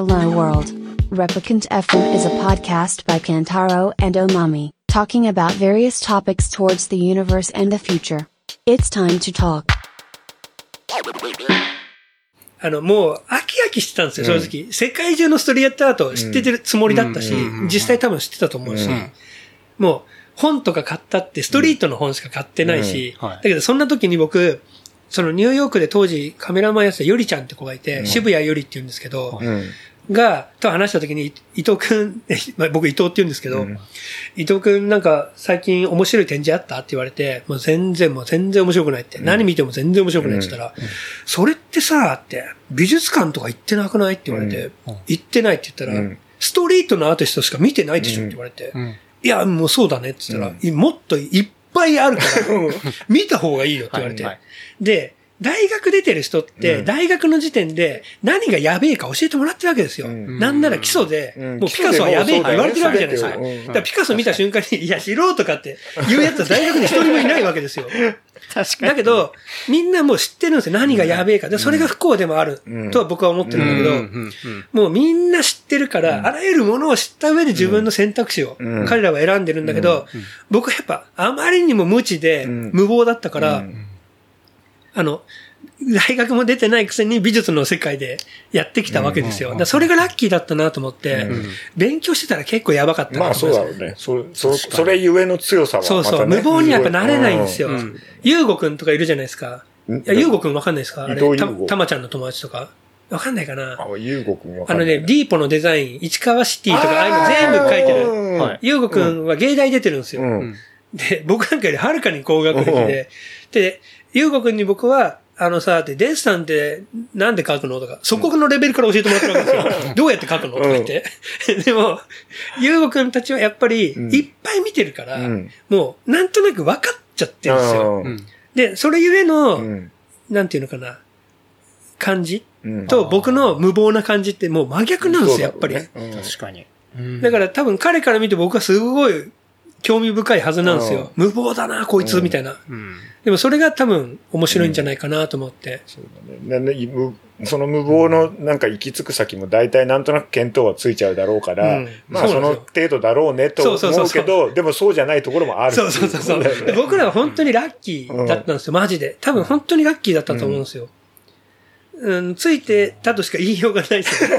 Hello World. Replicant FM is a podcast by Kantaro and Omami, talking about various topics towards the universe and the future. It's time to talk. あの、もう、飽き飽きしてたんですよ、正直。世界中のストリートアートを知っててるつもりだったし、実際多分知ってたと思うし、もう、本とか買ったって、ストリートの本しか買ってないし、うんはいだけどそんな時に僕、そのニューヨークで当時カメラマンやってたヨリちゃんって子がいて、渋谷ヨリって言うんですけど、うん。が、と話した時に、伊藤くん、えまあ僕伊藤って言うんですけど、うん。伊藤くんなんか最近面白い展示あったって言われて、もう全然もう全然面白くないって、何見ても全然面白くないって言ったら、それってさ、って、美術館とか行ってなくないって言われて、行ってないって言ったら、うん。ストリートのアーティストしか見てないでしょって言われて、ん。いや、もうそうだねって言ったら、いもっといっぱいあるから、見た方がいいよって言われて。はいはい。で、大学出てる人って、大学の時点で何がやべえか教えてもらってるわけですよ。ん。なんなら基礎で、うん。もうピカソはやべえって言われてるわけじゃないですか。うそうだからピカソ見た瞬間に、いや、素人かって言うやつは大学に一人もいないわけですよ。確だけど、みんなもう知ってるんですよ。何がやべえか。で、それが不幸でもあるうん。とは僕は思ってるんだけど、うん。うん。うん。もうみんな知ってるから、あらゆるものを知った上で自分の選択肢をうん。彼らは選んでるんだけど、僕はやっぱあまりにも無知でうん。無謀だったから、うんあの、大学も出てないくせに美術の世界でやってきたわけですよ。だそれがラッキーだったなと思って、勉強してたら結構やばかったなまあそうだろうね。そ、そ、それゆえの強さはまたね。そうそう。無謀にやっぱなれないんですようん。ゆうごくんとかいるじゃないですか。んいや、ゆうごくんわかんないですか？あれ、たまちゃんの友達とか。わかんないかなあ、ゆうごくんわかんないあのね、ディーポのデザイン、市川シティとか、ああいうの全部書いてる。るはいゆうごくんは芸大出てるんですよ。うん。で、僕なんかよりはるかに高学歴で、で、ゆうごくんに僕は、あのさ、って、デッサンってなんで書くの？とか、そこのレベルから教えてもらってるわけですよ。どうやって書くの？とか言って。でも、ゆうごくんたちはやっぱり、ん。いっぱい見てるから、うん。もう、なんとなく分かっちゃってるんですよ。うん。で、それゆえの、うん。なんていうのかな、感じ？うん。と僕の無謀な感じってもう真逆なんですよ、やっぱり。ねうん。確かに。だから多分彼から見て僕はすごい興味深いはずなんですよ。無謀だな、こいつ、みたいな。うんでもそれが多分面白いんじゃないかなと思って。そうだねななむその無謀のなんか行き着く先も大体なんとなく見当はついちゃうだろうから、うんまあそうの程度だろうねと思そうそうそううけど、でもそうじゃないところもあるそうそうそうそう。で僕らは本当にラッキーだったんですよ、マジで。多分本当にラッキーだったと思うんですよ。うん、ついてたとしか言いようがないですよ。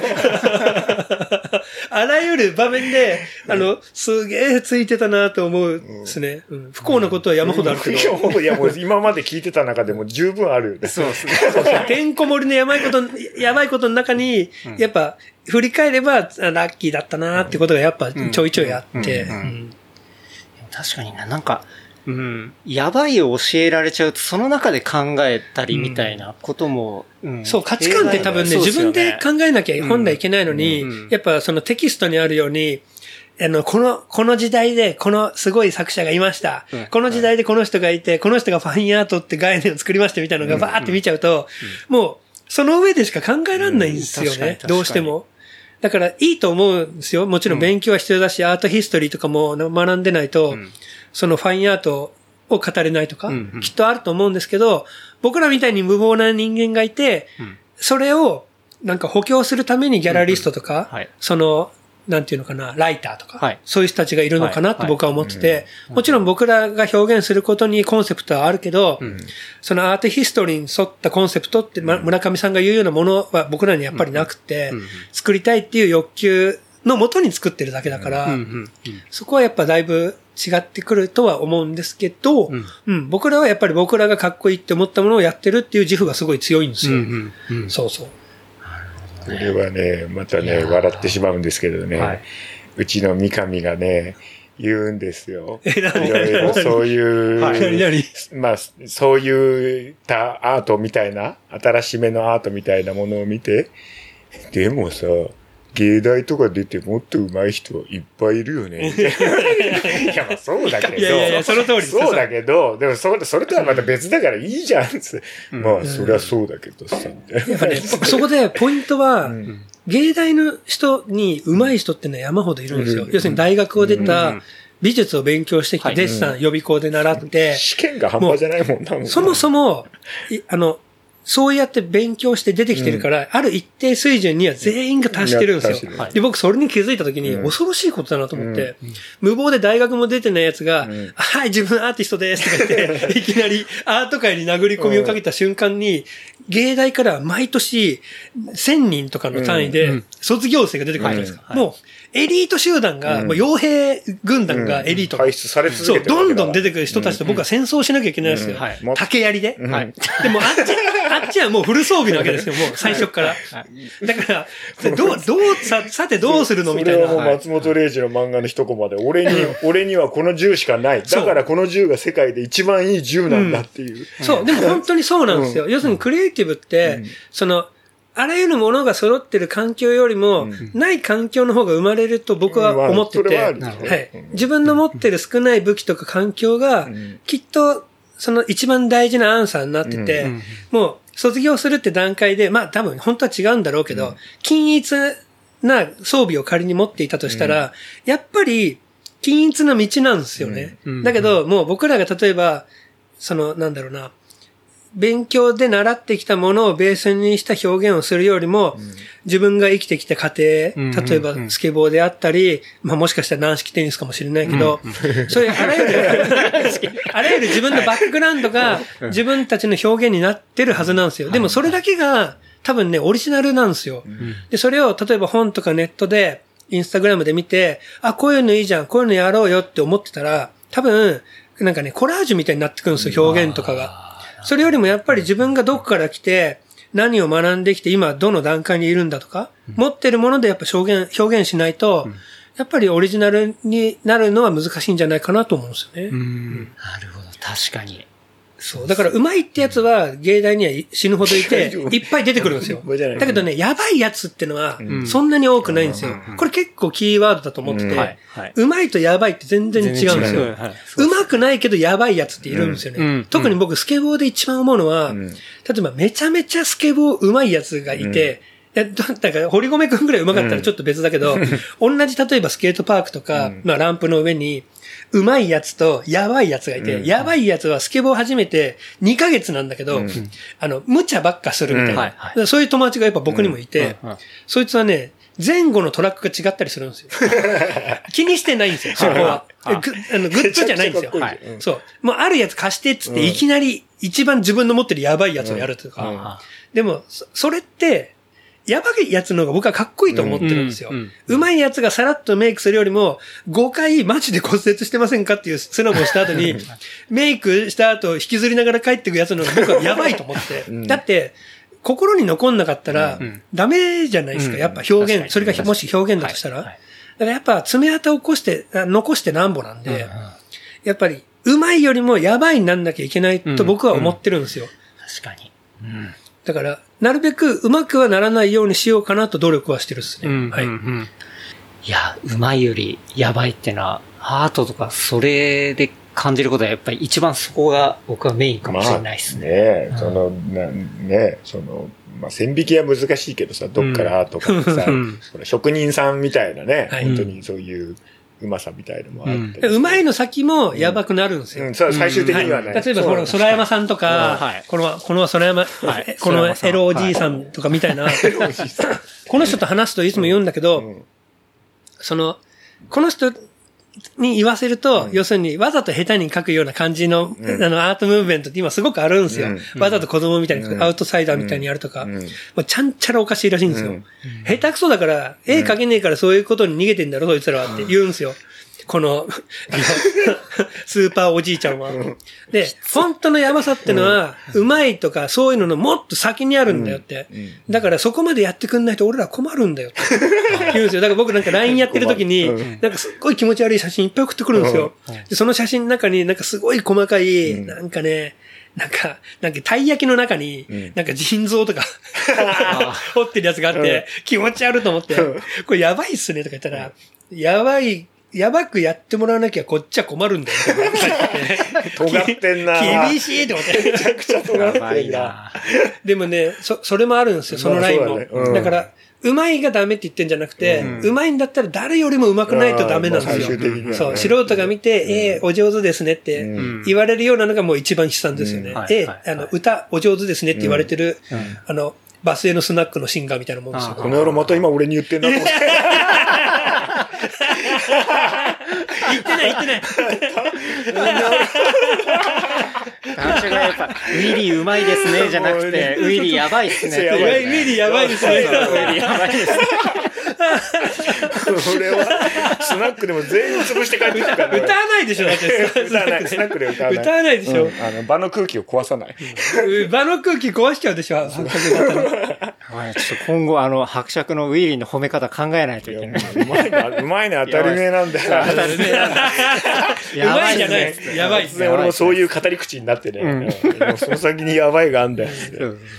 あらゆる場面で、あの、すげえついてたなと思うですね。うん。不幸なことは山ほどあるけど。いやもういやもう今まで聞いてた中でも十分あるよね。そうですね。てんこ盛りのやばいこと、やばいことの中に、やっぱ、振り返れば、あラッキーだったなってことがやっぱちょいちょいあって。確かにな、なんか、うん、やばいを教えられちゃうと、その中で考えたりみたいなことも、うん。そう、価値観って多分ね、自分で考えなきゃ本来いけないのに、うん。やっぱそのテキストにあるように、あの、この、この時代でこのすごい作者がいました。うん。この時代でこの人がいて、この人がファインアートって概念を作りましたみたいなのがバーって見ちゃうと、もう、その上でしか考えられないんですよね。どうしても。だから、いいと思うんですよ。もちろん勉強は必要だし、アートヒストリーとかも学んでないと、んそのファインアートを語れないとか、うんうん。きっとあると思うんですけど、僕らみたいに無謀な人間がいて、ん。それをなんか補強するためにギャラリストとか、はい。その、なんていうのかな、ライターとか、はい。そういう人たちがいるのかなはい。って僕は思ってて、もちろん僕らが表現することにコンセプトはあるけど、そのアートヒストリーに沿ったコンセプトって、ま村上さんが言うようなものは僕らにやっぱりなくて、うん。うん。作りたいっていう欲求のもとに作ってるだけだから、うんうん。そこはやっぱだいぶ違ってくるとは思うんですけど、うん。うん。僕らはやっぱり僕らがかっこいいって思ったものをやってるっていう自負がすごい強いんですよ。うんうんそうそう。これはね、またね、笑ってしまうんですけどね、はい。うちの三上がね、言うんですよ。いろいろそういう、何？何？まあ、そういったアートみたいな、新しめのアートみたいなものを見て、でもさ、芸大とか出てもっと上手い人いっぱいいるよね。いや、まあそうだけど。いやいやいやその通りですそうだけど、でもそれ、それとはまた別だからいいじゃんつ。まあ、そりゃそうだけどさ。やっぱね、僕そこでポイントは、芸大の人に上手い人ってのは山ほどいるんですよ。要するに大学を出た美術を勉強してきて、はいデッサン予備校で習って、試験が半端じゃないもんなもん。そもそも、いあの、そうやって勉強して出てきてるから、ある一定水準には全員が達してるんですよ。で、僕それに気づいた時にうん。恐ろしいことだなと思って、無謀で大学も出てないやつが、ん。はい、自分アーティストですとか言って、いきなりアート界に殴り込みをかけた瞬間に、芸大から毎年1000人とかの単位で卒業生が出てくるじゃないですか。もう、エリート集団が、うんもう傭兵軍団がエリート。排出され続そう、けてるわけだどんどん出てくる人たちと僕は戦争しなきゃいけないんですよ。うんはい竹槍で。うんはい。でもあっち、あっちはもうフル装備なわけですよ、もう最初から。だから、どう、どう、さ、さてどうするのみたいそれはもうな。松本零士の漫画の一コマで、俺に、俺にはこの銃しかない。だからこの銃が世界で一番いい銃なんだっていう。そう、でも本当にそうなんですよ。要するにクリエイティブって、その、あらゆるものが揃ってる環境よりも、ない環境の方が生まれると僕は思ってて、はい。自分の持ってる少ない武器とか環境がん、きっと、その一番大事なアンサーになってて、うん。もう卒業するって段階で、まあ多分本当は違うんだろうけど、均一な装備を仮に持っていたとしたら、やっぱり均一な道なんですよね。うん。だけど、もう僕らが例えば、その、なんだろうな、勉強で習ってきたものをベースにした表現をするよりも、自分が生きてきた過程、うん。例えばスケボーであったり、まあもしかしたら軟式テニスかもしれないけど、そういうあらゆる、あらゆる自分のバックグラウンドが自分たちの表現になってるはずなんですよ。でもそれだけが多分ね、オリジナルなんですよ。で、それを例えば本とかネットで、インスタグラムで見て、あ、こういうのいいじゃん、こういうのやろうよって思ってたら、多分、なんかね、コラージュみたいになってくるんですよ、表現とかが。それよりもやっぱり自分がどこから来て、何を学んできて、今どの段階にいるんだとか、持ってるものでやっぱ表現、表現しないと、やっぱりオリジナルになるのは難しいんじゃないかなと思うんですよね。うん。なるほど。確かに。そう。だから、うまいってやつは、芸大には死ぬほどいて、いっぱい出てくるんですよ。だけどね、やばいやつってのはん、そんなに多くないんですよ。これ結構キーワードだと思ってて、うまいとやばいって全然違うんですよ。う。まくないけどやばいやつっているんですよね。特に僕スケボーで一番思うのは、ん。例えばめちゃめちゃスケボーうまいやつがいて、いやだだから、堀米くんぐらいうまかったらちょっと別だけど、同じ例えばスケートパークとか、まあランプの上に、うまいやつとやばいやつがいて、うん。やばいやつはスケボー始めて2ヶ月なんだけど、あの、無茶ばっかするみたいな。うんはい。はいそういう友達がやっぱ僕にもいて、うん。うん。そいつはね、前後のトラックが違ったりするんですよ。気にしてないんですよ、そこは。あのグッズじゃないんですよ。いい。そう。もうあるやつ貸してっつって、いきなり一番自分の持ってるやばいやつをやるとか。でも、そそれって、やばいやつの方が僕はかっこいいと思ってるんですよ。ううんまいやつがさらっとメイクするよりも、5回マジで骨折してませんかっていうスラムをした後に、メイクした後引きずりながら帰ってくやつの方が僕はやばいと思って。んだって、心に残んなかったらん、ダメじゃないですか。うんやっぱ表現、それがもし表現だとしたら。だからやっぱ爪痕を起こして、あ残してなんぼなんで、やっぱり、うまいよりもやばいになんなきゃいけないと僕は思ってるんですよ。確かに。うん。だから、なるべくうまくはならないようにしようかなと努力はしてるっすね。うん。はい。うんうんいや、うまいよりやばいってのは、アートとかそれで感じることはやっぱり一番そこが僕はメインかもしれないですね。ねえ、その、なねその、まあ、線引きは難しいけどさ、どっからとかってさ、うんその職人さんみたいなね、はい本当にそういううまさみたいのもあって。でうまいの先もやばくなるんですよ。うん、そう最終的にはね。例えば、この、空山さんとか、はい。この、この空山、はい。このエロおじいさんとかみたいな、この人と話すといつも言うんだけど、うん。その、この人に言わせると、要するにわざと下手に書くような感じの、うん。あの、アートムーブメントって今すごくあるんですよ。うん。わざと子供みたいに、うん。アウトサイダーみたいにやるとか、うん。もうちゃんちゃらおかしいらしいんですよ。うん。下手くそだから、絵描けねえからそういうことに逃げてんだろ、そいつらはって言うんですよ。この、スーパーおじいちゃんは。で、本当のやばさってのは、うまいとかそういうののもっと先にあるんだよって。だからそこまでやってくんないと俺ら困るんだよって。言うんですよ。だから僕なんか LINE やってる時にうん、なんかすっごい気持ち悪い写真いっぱい送ってくるんですよ。でその写真の中になんかすごい細かい、うん。なんかね、なんか、なんか、たい焼きの中にん、なんか腎臓とか、掘ってるやつがあって、気持ち悪いと思って、これやばいっすねとか言ったら、やばい、やばくやってもらわなきゃこっちは困るんだよ。尖ってんな厳しいって。めちゃくちゃやばいな。でもね、そ、それもあるんですよ、そのラインも。まあだねうんだから、うまいがダメって言ってんじゃなくて、うんうまいんだったら誰よりもうまくないとダメなんですよね。そう、素人が見て、ええお上手ですねってうん言われるようなのがもう一番悲惨ですよねうん。ええはいあの、歌、お上手ですねって言われてる、うんあの、バスへのスナックのシンガーみたいなもんですよ。この野郎また今俺に言ってんなと思って。言ってない言ってない。感じがやっぱ、ウィリーうまいですね、じゃなくて、ウィリーやばいっすね。ウィリーやばいですね。ウィリーやばいですね。俺は、スナックでも全員潰して帰ってくるから。歌わないでしょ、だって。歌わない。スナックで歌わない。歌わないでしょうんあの、場の空気を壊さない。場の空気壊しちゃうでしょ、八角だったら。はい、ちょっと今後、あの、伯爵のウィリーの褒め方考えないといけない。うまいな、うまいね、当たり前なんだよ。うまいじゃないです。やばいっすね。突然俺もそういう語り口になってね。うんその先にやばいがあんだよ。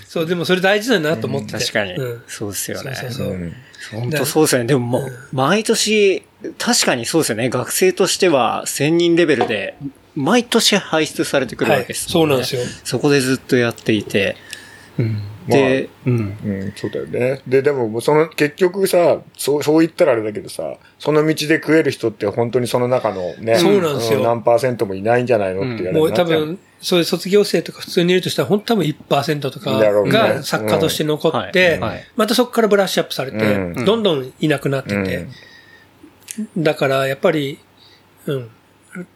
そう、でもそれ大事だなと思ってて。確かにうん。そうですよね。そうそうそう。うん本当そうですよね。でももう、毎年、確かにそうですよね。学生としては1000人レベルで、毎年輩出されてくるわはいけです、そうなんですよ。そこでずっとやっていて。うん。で、うん。うん、そうだよね。で、でも、その、結局さ、そう、そう言ったらあれだけどさ、その道で食える人って本当にその中のね、そうなんですよ何パーセントもいないんじゃないのって言われもう多分、そういう卒業生とか普通にいるとしたら、本当多分1%とかが作家として残っうんてまたそこからブラッシュアップされてうん、どんどんいなくなってて。だから、やっぱり、うん。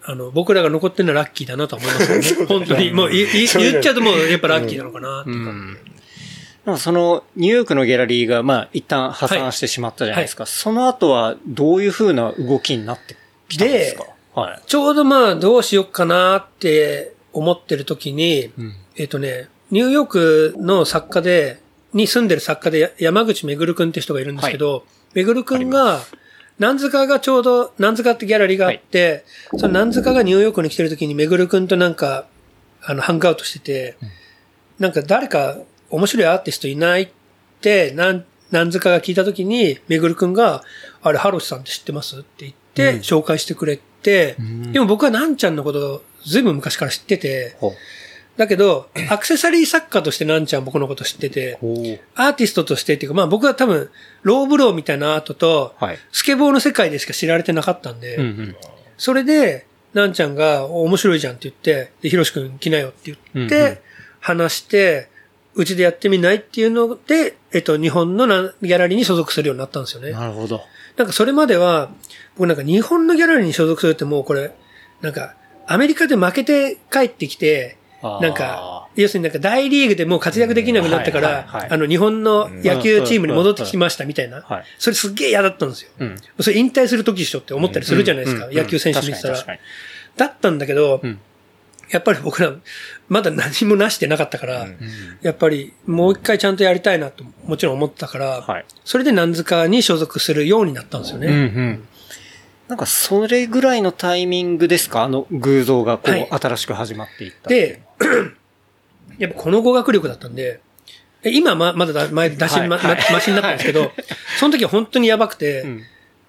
あの、僕らが残ってるのはラッキーだなとは思いますよね。本当に。もう言っちゃうともうやっぱラッキーなのかなうか。うん。でもその、ニューヨークのギャラリーが、まあ、一旦破産してしまったじゃないですか。その後は、どういう風な動きになってきたんですか？はい。ちょうどまあ、どうしよっかなって思ってる時に、うん。えっ、とね、ニューヨークの作家で、に住んでる作家でや山口めぐるくんって人がいるんですけど、めぐるくんが、南塚がちょうど、南塚ってギャラリーがあって、その南塚がニューヨークに来てる時にめぐるくんとなんか、あの、ハングアウトしてて、なんか誰か面白いアーティストいないって、なん、南塚が聞いた時に、めぐるくんが、あれ、ハロシさんって知ってますって言って、うん紹介してくれて、んでも僕はなんちゃんのことをずいぶん昔から知ってて。だけど、アクセサリー作家としてなんちゃん僕のこと知ってて。アーティストとしてっていうか、まあ僕は多分、ローブローみたいなアートと、はい。スケボーの世界でしか知られてなかったんで、うんうん。それで、なんちゃんがお面白いじゃんって言って、で、ひろしくん来なよって言って、うんうん話して、うちでやってみないっていうので、えっと、日本のなギャラリーに所属するようになったんですよね。なるほど。なんかそれまでは、僕なんか日本のギャラリーに所属するってもうこれ、なんか、アメリカで負けて帰ってきて、なんか、要するになんか大リーグでもう活躍できなくなったからあの日本の野球チームに戻ってきましたみたいなはい。それすっげえ嫌だったんですよ。うん。それ引退する時でしょって思ったりするじゃないですか。うん野球選手見てたらだったんだけどうん、やっぱり僕ら、まだ何もなしてなかったから、やっぱりもう一回ちゃんとやりたいなともちろん思ってたから、はい。それで南塚に所属するようになったんですようんうね。ん。なんか、それぐらいのタイミングですか？あの、偶像がこう、はい。新しく始まっていったで、やっぱこの語学力だったんで、え今ま、まだだ前出し、ま、はい。はい。まマシになったんですけど、その時は本当にやばくて、うん。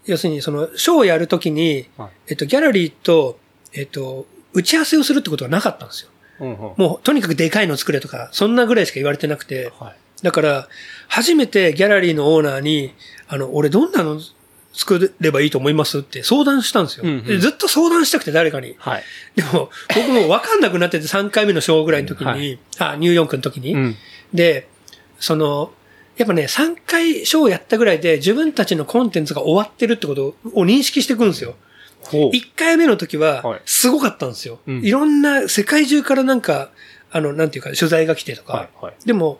要するにその、ショーをやるときに、はい。えっと、ギャラリーと、えっと、打ち合わせをするってことがなかったんですよ。うんうんもう、とにかくでかいの作れとか、そんなぐらいしか言われてなくて、はい。だから、初めてギャラリーのオーナーに、あの、俺どんなの作ればいいと思いますって相談したんですよ。うんうんでずっと相談したくて誰かに。はい。でも、僕も分かんなくなってて3回目のショーぐらいの時に、はいあ、ニューヨークの時に、うん。で、その、やっぱね、3回ショーやったぐらいで自分たちのコンテンツが終わってるってことを認識していくんですよ。ほう。1回目の時ははい、すごかったんですよ。うん。いろんな世界中からなんか、あの、なんていうか、取材が来てとか。はいはい。でも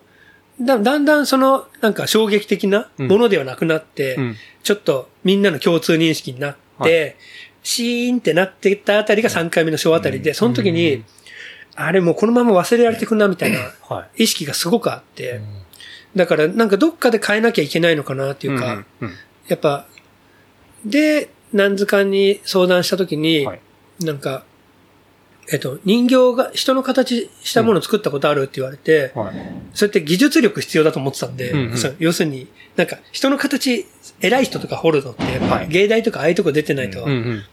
だ、だんだんその、なんか衝撃的なものではなくなって、うん。ちょっとみんなの共通認識になって、はい。シーンってなってったあたりが3回目のショーあたりで、その時に、うん。あれもうこのまま忘れられてくんなみたいなはい。意識がすごくあって、だからなんかどっかで変えなきゃいけないのかなっていうか、やっぱ、で、南塚に相談したときに、はいなんか、えっと、人形が、人の形したものを作ったことあるって言われて、はい。それって技術力必要だと思ってたんで、うんうん要するに、なんか、人の形、偉い人とか掘るのって、芸大とかああいうとこ出てないと、っうんうん。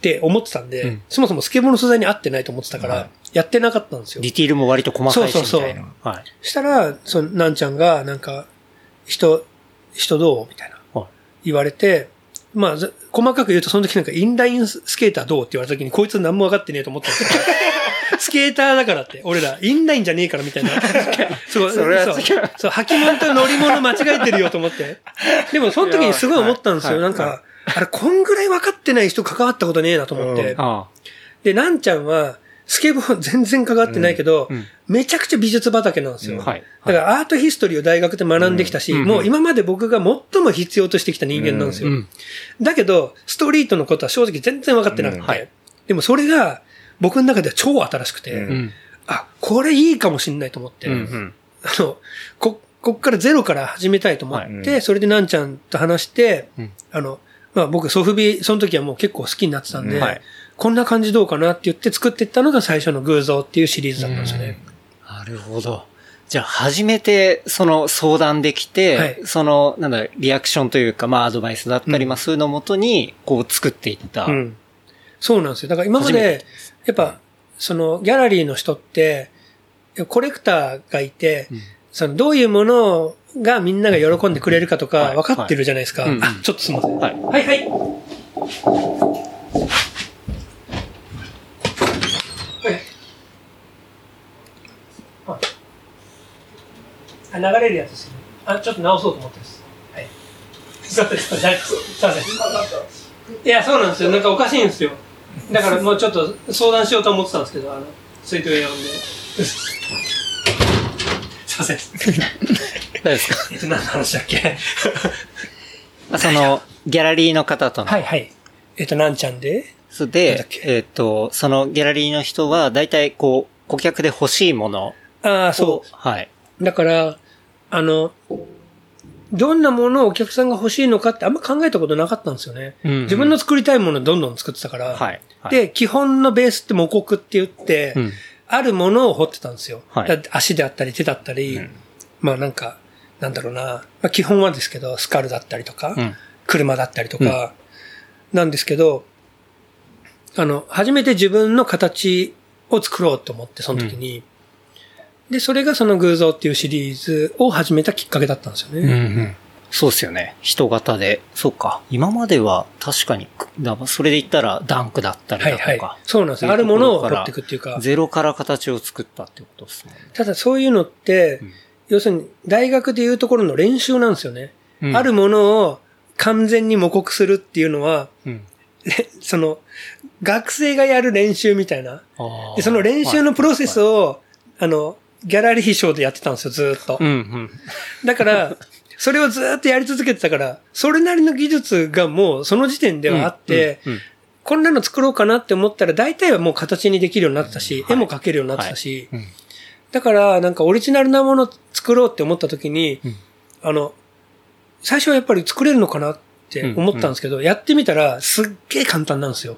て思ってたんで、うんそもそもスケボーの素材に合ってないと思ってたから、はいやってなかったんですよデ。ィティールも割と細かいしそうそうそう。はい。したら、その、なんちゃんが、なんか、人、人どうみたいな。はい言われて、まあ、ざ細かく言うと、その時なんか、インラインスケーターどうって言われた時に、こいつ何も分かってねえと思ったんですよスケーターだからって、俺ら、インラインじゃねえからみたいな。そう、それは違うそう。そう、履物と乗り物間違えてるよと思って。でも、その時にすごい思ったんですよ。なんか、あれ、こんぐらい分かってない人関わったことねえなと思って。で、なんちゃんは、スケボー全然関わってないけど、うんうんめちゃくちゃ美術畑なんですよ。あ。はい。だからアートヒストリーを大学で学んできたし、うんもう今まで僕が最も必要としてきた人間なんですよ。うん。だけど、ストリートのことは正直全然分かってなくて、うんはいでもそれが僕の中では超新しくて。あ、これいいかもしんないと思って、うんうん。あの、こ、こっからゼロから始めたいと思って、はいそれでなんちゃんと話して、うんあの、まあ僕ソフビ、その時はもう結構好きになってたんで、うんはいこんな感じどうかなって言って作っていったのが最初の偶像っていうシリーズだったんですよね。なるほど。じゃあ、初めて、その相談できて、はいその、なんだ、リアクションというか、まあ、アドバイスだったり、うんまあ、そういうのをもとに、こう、作っていった。うん。そうなんですよ。だから今まで、やっぱ、そのギャラリーの人って、コレクターがいて、うんそのどういうものがみんなが喜んでくれるかとかはい分かってるじゃないですか。はいうんうんあ、ちょっとすみません。はい。はいはい。はいあ流れるやつですよね。あ、ちょっと直そうと思ってます。はい。すいません、すいません。すいません。いや、そうなんですよ。なんかおかしいんですよ。だからもうちょっと相談しようと思ってたんですけど、あの、水筒呼んで。すいません。ですか？えっと、何の話だっけ？あその、ギャラリーの方との。はいはい。えっと、なんちゃんで？でえっ、と、そのギャラリーの人は、大体、こう、顧客で欲しいものああ、を、そう。はい。だから、あの、どんなものをお客さんが欲しいのかってあんま考えたことなかったんですよね。うんうん自分の作りたいものをどんどん作ってたから。はい。はい、で、基本のベースって模刻って言って、うんあるものを彫ってたんですよ。はい足であったり手だったり、まあなんか、なんだろうな、まあ基本はですけど、スカルだったりとか、うん車だったりとか、なんですけど、あの、初めて自分の形を作ろうと思って、その時に。で、それがその偶像っていうシリーズを始めたきっかけだったんですよね。うんうん。そうっすよね。人型で。そうか。今までは確かに、だそれで言ったらダンクだったりはいだとか。はい。そうなんですよ。あるものを彫っていくっていうか。ゼロから形を作ったってことですね。ただそういうのって、ん要するに大学でいうところの練習なんですよね。うんあるものを完全に模刻するっていうのは、うん。れ その、学生がやる練習みたいな。で、その練習のプロセスを、あの、ギャラリー費賞でやってたんですよ、ずーっと。うんうん。だから、それをずーっとやり続けてたから、それなりの技術がもうその時点ではあって、うんうん。こんなの作ろうかなって思ったら、大体はもう形にできるようになってたし、絵も描けるようになってたし、うん。だから、なんかオリジナルなものを作ろうって思った時に、うん。あの、最初はやっぱり作れるのかなって思ったんですけど、やってみたらすっげえ簡単なんですよ。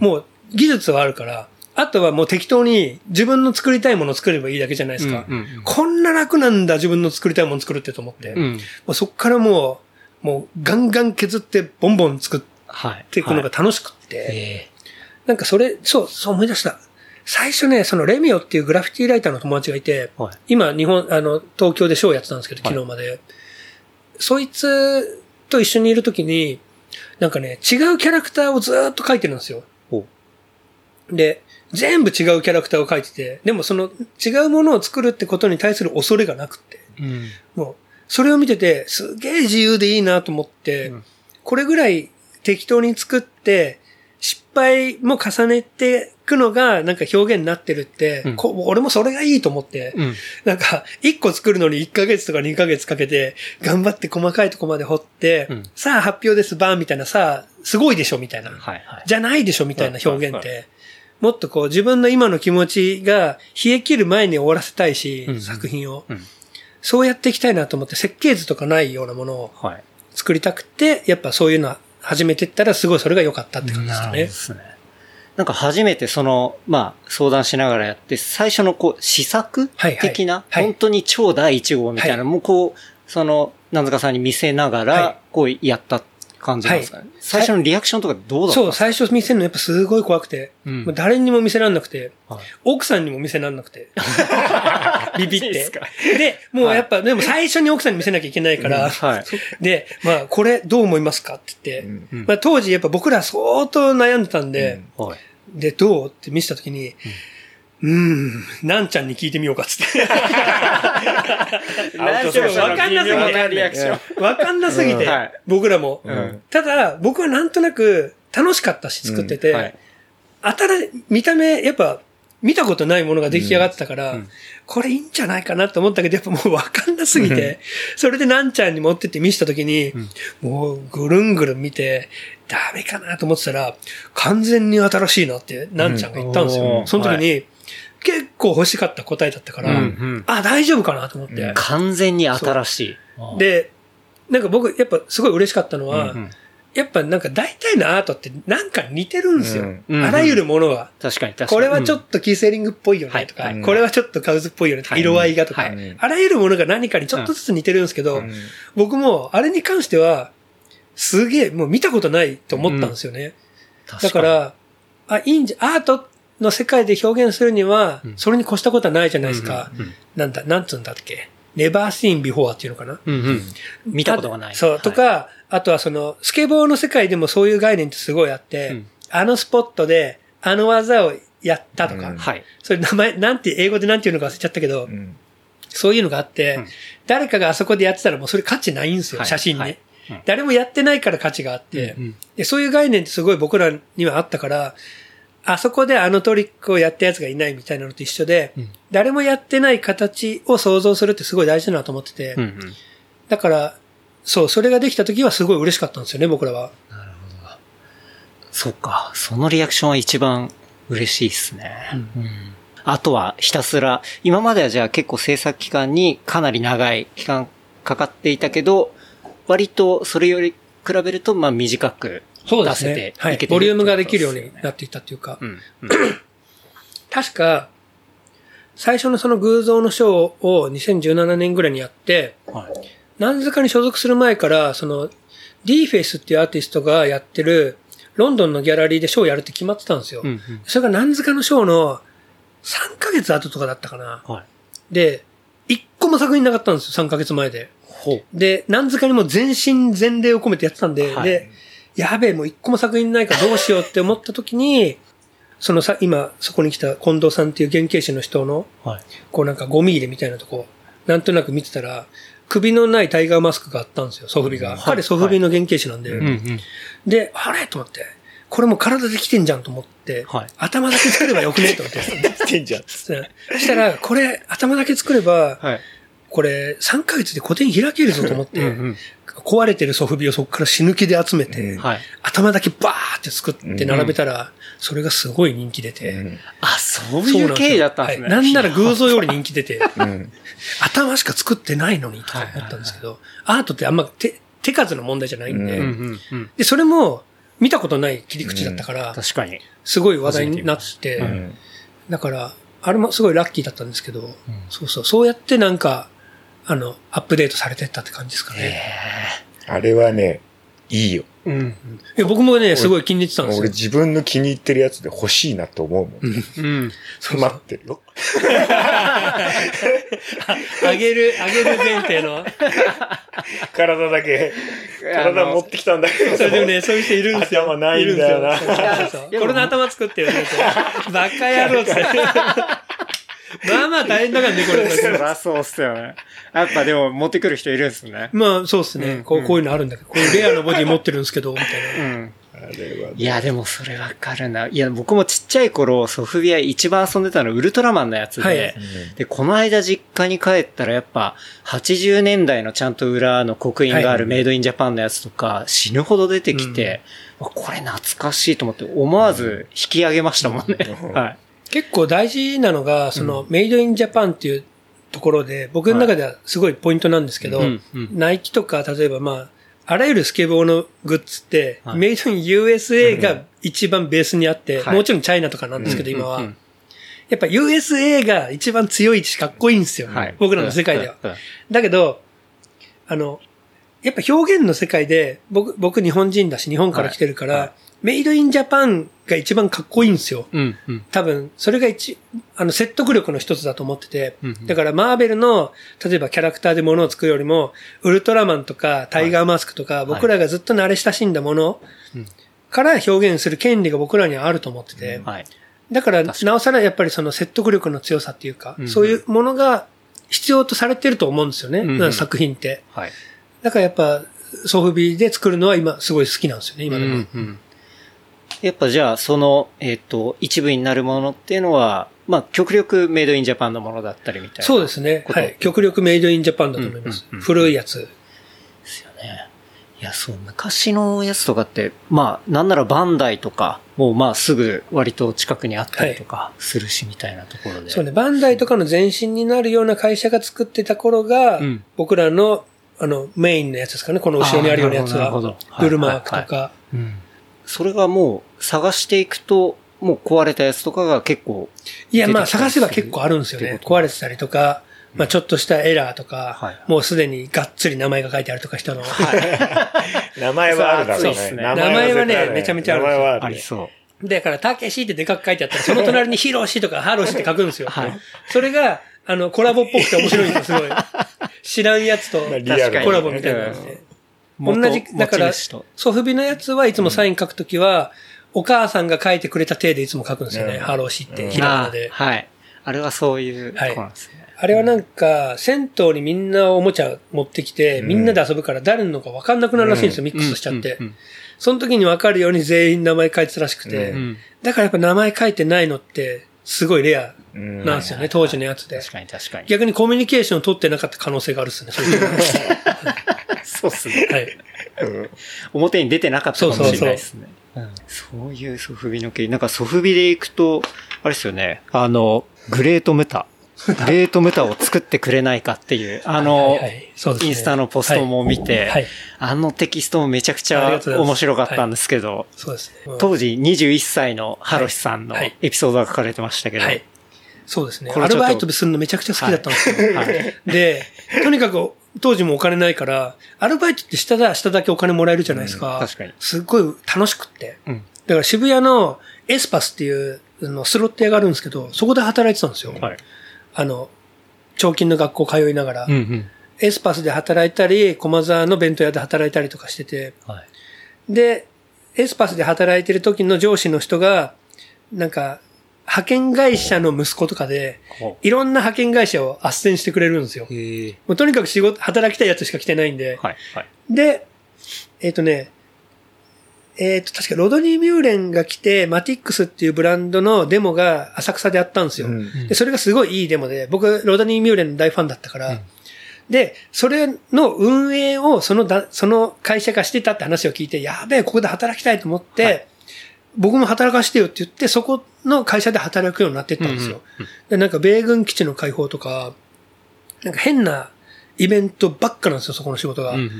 もう技術はあるから、あとはもう適当に自分の作りたいものを作ればいいだけじゃないですか。こんな楽なんだ、自分の作りたいものを作るってと思って。もうん。うそっからもう、もうガンガン削ってボンボン作っはい。ていくのが楽しくって、えなんかそれ、そう、そう思い出した。最初ね、そのレミオっていうグラフィティライターの友達がいて、えはい。今、日本、あの、東京でショーやってたんですけど、昨日まで。そいつと一緒にいるときに、なんかね、違うキャラクターをずーっと描いてるんですよ。おで、全部違うキャラクターを描いてて、でもその違うものを作るってことに対する恐れがなくって、うん。もう、それを見てて、すげえ自由でいいなと思って、うんこれぐらい適当に作って、失敗も重ねていくのがなんか表現になってるって、うんこ俺もそれがいいと思って、うん。なんか、一個作るのに1ヶ月とか2ヶ月かけて、頑張って細かいとこまで掘って、うんさあ発表です、バーンみたいな、さあ、すごいでしょみたいな。はいはい。じゃないでしょみたいな表現っはいて、もっとこう自分の今の気持ちが冷え切る前に終わらせたいし、うん作品を、うんそうやっていきたいなと思って、設計図とかないようなものをはい。作りたくて、やっぱそういうのは始めていったらすごいそれが良かったって感じですかねなるほどで。すね。なんか初めてその、まあ、相談しながらやって、最初のこう、試作はいはい。的な、はい。本当に超第一号みたいな、はい。もうこう、その、なん塚さんに見せながら、はい。こう、やった感じなんですかね？最初のリアクションとかどうだったんそう、最初見せるのやっぱすごい怖くて、うん。誰にも見せらんなくて、はい。奥さんにも見せらんなくて、ビビって。でもうやっぱ、でも最初に奥さんに見せなきゃいけないから、はい。で、まあ、これどう思いますか？って言って、うん。うん。まあ当時やっぱ僕ら相当悩んでたんで、はい。で、どう？って見せたときに、うーん、なんちゃんに聞いてみようかっつって。わかんなすぎて。わかんなすぎて、僕らも。ん。ただ、僕はなんとなく楽しかったし作ってて、はい。新見た目、やっぱ、見たことないものが出来上がってたから、うん。これいいんじゃないかなと思ったけど、やっぱもうわかんなすぎて、それでなんちゃんに持ってって見せたときに、もうぐるんぐるん見て、ダメかなと思ってたら、完全に新しいなって、なんちゃんが言ったんですよ。うん。その時に、結構欲しかった答えだったから、うんうん。あ、大丈夫かなと思って。うん。完全に新しい。で、なんか僕、やっぱすごい嬉しかったのは、うんやっぱなんか大体のアートってなんか似てるんですよ。うん。あらゆるものは。確かに確かに。これはちょっとキーセーリングっぽいよねとか、これはちょっとカウズっぽいよねとか、はい。色合いがとか、はい。あらゆるものが何かにちょっとずつ似てるんですけど、うん。僕もあれに関しては、すげえ、もう見たことないと思ったんですよね。確だから、あ、いいんじゃ、アートの世界で表現するには、うん。それに越したことはないじゃないですか。なんだ、なんつうんだっけ？ネバーシーンビフォーっていうのかな？うんうん。見たことがない。そう、はい。と、か、あとはその、スケボーの世界でもそういう概念ってすごいあって、うん。あのスポットで、あの技をやったとか、うん。はい。それ名前、なんて、英語でなんていうのか忘れちゃったけど、うん。そういうのがあって、うん。誰かがあそこでやってたらもうそれ価値ないんですよ、はい。写真に、はい。うん。誰もやってないから価値があって、うん。で、そういう概念ってすごい僕らにはあったから、あそこであのトリックをやったやつがいないみたいなのと一緒で、うん誰もやってない形を想像するってすごい大事だなと思ってて、うんうん。だから、そう、それができた時はすごい嬉しかったんですよね、僕らは。そっか。そのリアクションは一番嬉しいっすね。うんあとはひたすら、今まではじゃあ結構制作期間にかなり長い期間かかっていたけど、割とそれより比べるとまあ短く出せていはい。ボリュームができるようになっていったっていうか、うん。うん 確か、最初のその偶像のショーを2017年ぐらいにやって、はい。何塚に所属する前から、その、D フェイスっていうアーティストがやってる、ロンドンのギャラリーでショーをやるって決まってたんですよ。うんうん。それが何塚のショーの3ヶ月後とかだったかな。はい。で、1個も作品なかったんですよ、3ヶ月前で。で、何塚にも全身全霊を込めてやってたんで、はいで、やべえ、もう一個も作品ないからどうしようって思った時に、そのさ、今、そこに来た近藤さんっていう原型師の人の、はい。こうなんか5ミリみたいなとこ、なんとなく見てたら、首のないタイガーマスクがあったんですよ、ソフビが。はい彼ソフビの原型師なんで。うんうん。で、あれ？と思って、これもう体できてんじゃんと思って、はい頭だけ作ればよくねと思って。来てんじゃん。そしたら、これ、頭だけ作れば、はい。これ、3ヶ月で個展開けるぞと思って、うんうん壊れてるソフビをそこから死ぬ気で集めて。頭だけバーって作って並べたら、それがすごい人気出て。うんあ、そういう経緯だったんですね。はいなんなら偶像より人気出て、うん。頭しか作ってないのにとか思ったんですけど、アートってあんま手手数の問題じゃないんで。で、それも見たことない切り口だったから、確かに。すごい話題になって、うんだから、あれもすごいラッキーだったんですけど、そうそう、そうやってなんか、あの、アップデートされてったって感じですかね。あれはね、いいよ。うん。いや僕もね、すごい気に入ってたんです俺よ。自分の気に入ってるやつで欲しいなと思うもん。うん。そう待ってるよ。あげる、あげる前提の。体だけ、体持ってきたんだけど。それでもね、そういう人いるんですよ。頭ないんだよなそうそうそうこれの頭作ってよ、ね。バカ野郎って。まあまあ大変だからね、これ。そりゃそうっすよね。やっぱでも持ってくる人いるんですね。まあ、そうですね、うんこう。こういうのあるんだけど、こういうレアなボディ持ってるんですけど、みたいな。うん。いや、でもそれわかるな。いや、僕もちっちゃい頃、ソフビア一番遊んでたのウルトラマンのやつで、はいで、この間実家に帰ったらやっぱ、80年代のちゃんと裏の刻印があるはいメイドインジャパンのやつとか、死ぬほど出てきて、わこれ懐かしいと思って、思わず引き上げましたもんね。うんはい。結構大事なのが、その、メイドインジャパンっていうところで、僕の中ではすごいポイントなんですけど、ナイキとか、例えばまあ、あらゆるスケボーのグッズって、はい。メイドイン USA が一番ベースにあって、はい。もちろんチャイナとかなんですけど、今は。やっぱ USA が一番強いしかっこいいんですよ。はい。僕らの世界では。だけど、あの、やっぱ表現の世界で、僕、僕日本人だし、日本から来てるから、メイドインジャパンが一番かっこいいんですよ。うん、うん。多分、それが一、あの、説得力の一つだと思ってて、うんうんだからマーベルの、例えばキャラクターで物を作るよりも、ウルトラマンとか、タイガーマスクとか、僕らがずっと慣れ親しんだものうんから表現する権利が僕らにはあると思ってて、はい。だから、なおさらやっぱりその説得力の強さっていうか、うんそういうものが必要とされてると思うんですよね、うんうん作品って。はい。だからやっぱ、ソフビで作るのは今すごい好きなんですよね、今でも。うんうんやっぱじゃあ、その、えっ、と、一部になるものっていうのは、まあ、極力メイドインジャパンのものだったりみたいな。そうですね。はい。極力メイドインジャパンだと思います。うんうんうん古いやつ。ですよね。いや、そう、昔のやつとかって、まあ、なんならバンダイとか、もうまあすぐ割と近くにあったりとかするしみたいなところで。そうね、バンダイとかの前身になるような会社が作ってた頃が、うん僕らの、あの、メインのやつですかね、この後ろにあるようなやつはなるほどブルマークとか。はいはいうん。それがもう探していくと、もう壊れたやつとかが結構、いや、まあ探せば結構あるんですよね。壊れてたりとか、まあちょっとしたエラーとか、はいもうすでにがっつり名前が書いてあるとか人の。名前はあるだろうね。そうですね名名前はねめちゃめちゃある名前はある。ありそう。だから、たけしってでかく書いてあったら、その隣にヒロシとかハロシって書くんですよ。はいそれが、あの、コラボっぽくて面白いんですよ、すごい。知らんやつとコラボみたいな感じで。同じ、元だからソフビのやつはいつもサイン書くときは、お母さんが書いてくれた手でいつも書くんですよね。うんハロシって、うんひらがなで。はい。あれはそういうところなんですね。あれはなんか、銭湯にみんなおもちゃ持ってきて、みんなで遊ぶから誰のか分かんなくなるらしいんですよ、ミックスしちゃって。その時に分かるように全員名前書いてたらしくてだからやっぱ名前書いてないのって、すごいレアうんなんですよね、当時のやつで。確かに確かに。逆にコミュニケーションを取ってなかった可能性があるっすね、そういうの そうっすね。はい。うん表に出てなかったかもしれないですね。うんそういうソフビの系。なんかソフビで行くと、あれですよね。あの、グレートムタ。グレートムタを作ってくれないかっていう、あの、インスタのポストも見て、あのテキストもめちゃくちゃ面白かったんですけど、そうですね。うん当時21歳のハロシさんのはいエピソードが書かれてましたけど、はい。そうですね。アルバイトするのめちゃくちゃ好きだったんですよ。はいで、とにかく当時もお金ないから、アルバイトって下だ、下だけお金もらえるじゃないですか。うん確かにすっごい楽しくって。うんだから渋谷のエスパスっていうあのスロット屋があるんですけど、そこで働いてたんですよ。はい。あの、彫金の学校通いながら、うんうん。エスパスで働いたり、駒沢の弁当屋で働いたりとかしてて、はい。で、エスパスで働いてる時の上司の人が、なんか、派遣会社の息子とかで、ほいろんな派遣会社を斡旋してくれるんですよ。もうとにかく仕事、働きたいやつしか来てないんで。はい。はい。で、えっ、とね、えっ、と、確かロドニー・ミューレンが来て、マティックスっていうブランドのデモが浅草であったんですよ。うんで、それがすごいいいデモで、僕、ロドニー・ミューレンの大ファンだったから、で、それの運営をそのだ、その会社がしてたって話を聞いて、やべえ、ここで働きたいと思って、はい僕も働かせてよって言って、そこの会社で働くようになってったんですよ。で、なんか米軍基地の開放とか、なんか変なイベントばっかなんですよ、そこの仕事が。うんうん。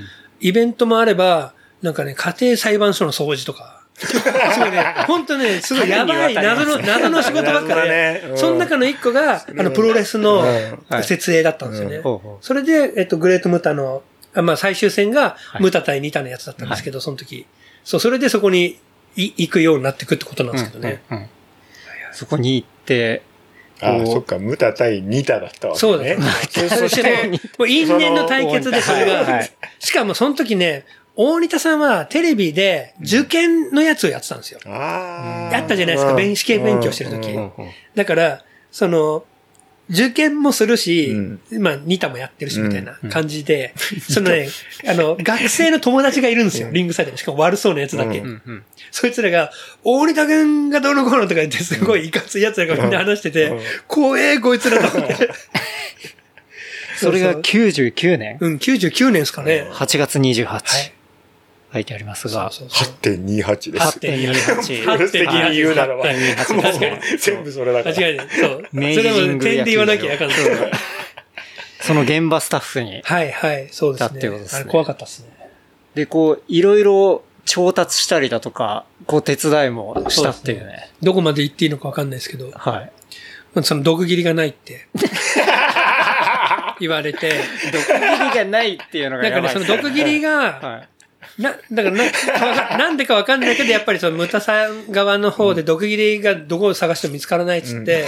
イベントもあれば、なんかね、家庭裁判所の掃除とか。すごいね、本当ね、すごいやばい謎の、謎の仕事ばっかで、ね。うん。その中の一個が、あの、プロレスのはい。設営だったんですよね。それで、えっと、グレートムタの、あまあ、最終戦が、い。ムタ対ニタのやつだったんですけど、その時。そう、それでそこにい行くようになってくってことなんですけどね。うんうんうんそこに行って、ああ、そっか、ムタ対ニタだったわけそうね。だ。そしてもう、因縁の対決でそれはいはがい。しかもその時ね、大仁田さんはテレビで受験のやつをやってたんですよ。ああ。やったじゃないですか、うん弁試験勉強してる時うんだから、その、受験もするし、うん。まあ、ニタもやってるし、みたいな感じで、そのね、あの、学生の友達がいるんですよ、リングサイドに。しかも悪そうなやつだけ。うん。うんうん。そいつらが、大仁田くんがどうのこうのとか言って、すごいいかつい奴らがみんな話してて、うん怖え、こいつらと思って。それがそう99年、うん、99年ですかね。8月28、はい。書いてありますが、そうそうそう8.28です。8.28。プロレス的に言うならば。8.28もう確かに全部それだから。間違いない。そう。それも点で言わなきゃあかんない。その現場スタッフに。はいはい、そうですだってことね。ですねあれ怖かったですね。で、こう、いろいろ調達したりだとか、こう手伝いもしたっていうね。どこまで行っていいのかわかんないですけど、はい。まあその毒斬りがないって。言われて、毒切りがないっていうのがなんかね、やばいっすその毒切りが、はい。な、だからな、なんでかわかんないけど、やっぱりその、ムタさん側の方で毒切りがどこを探しても見つからないっつって、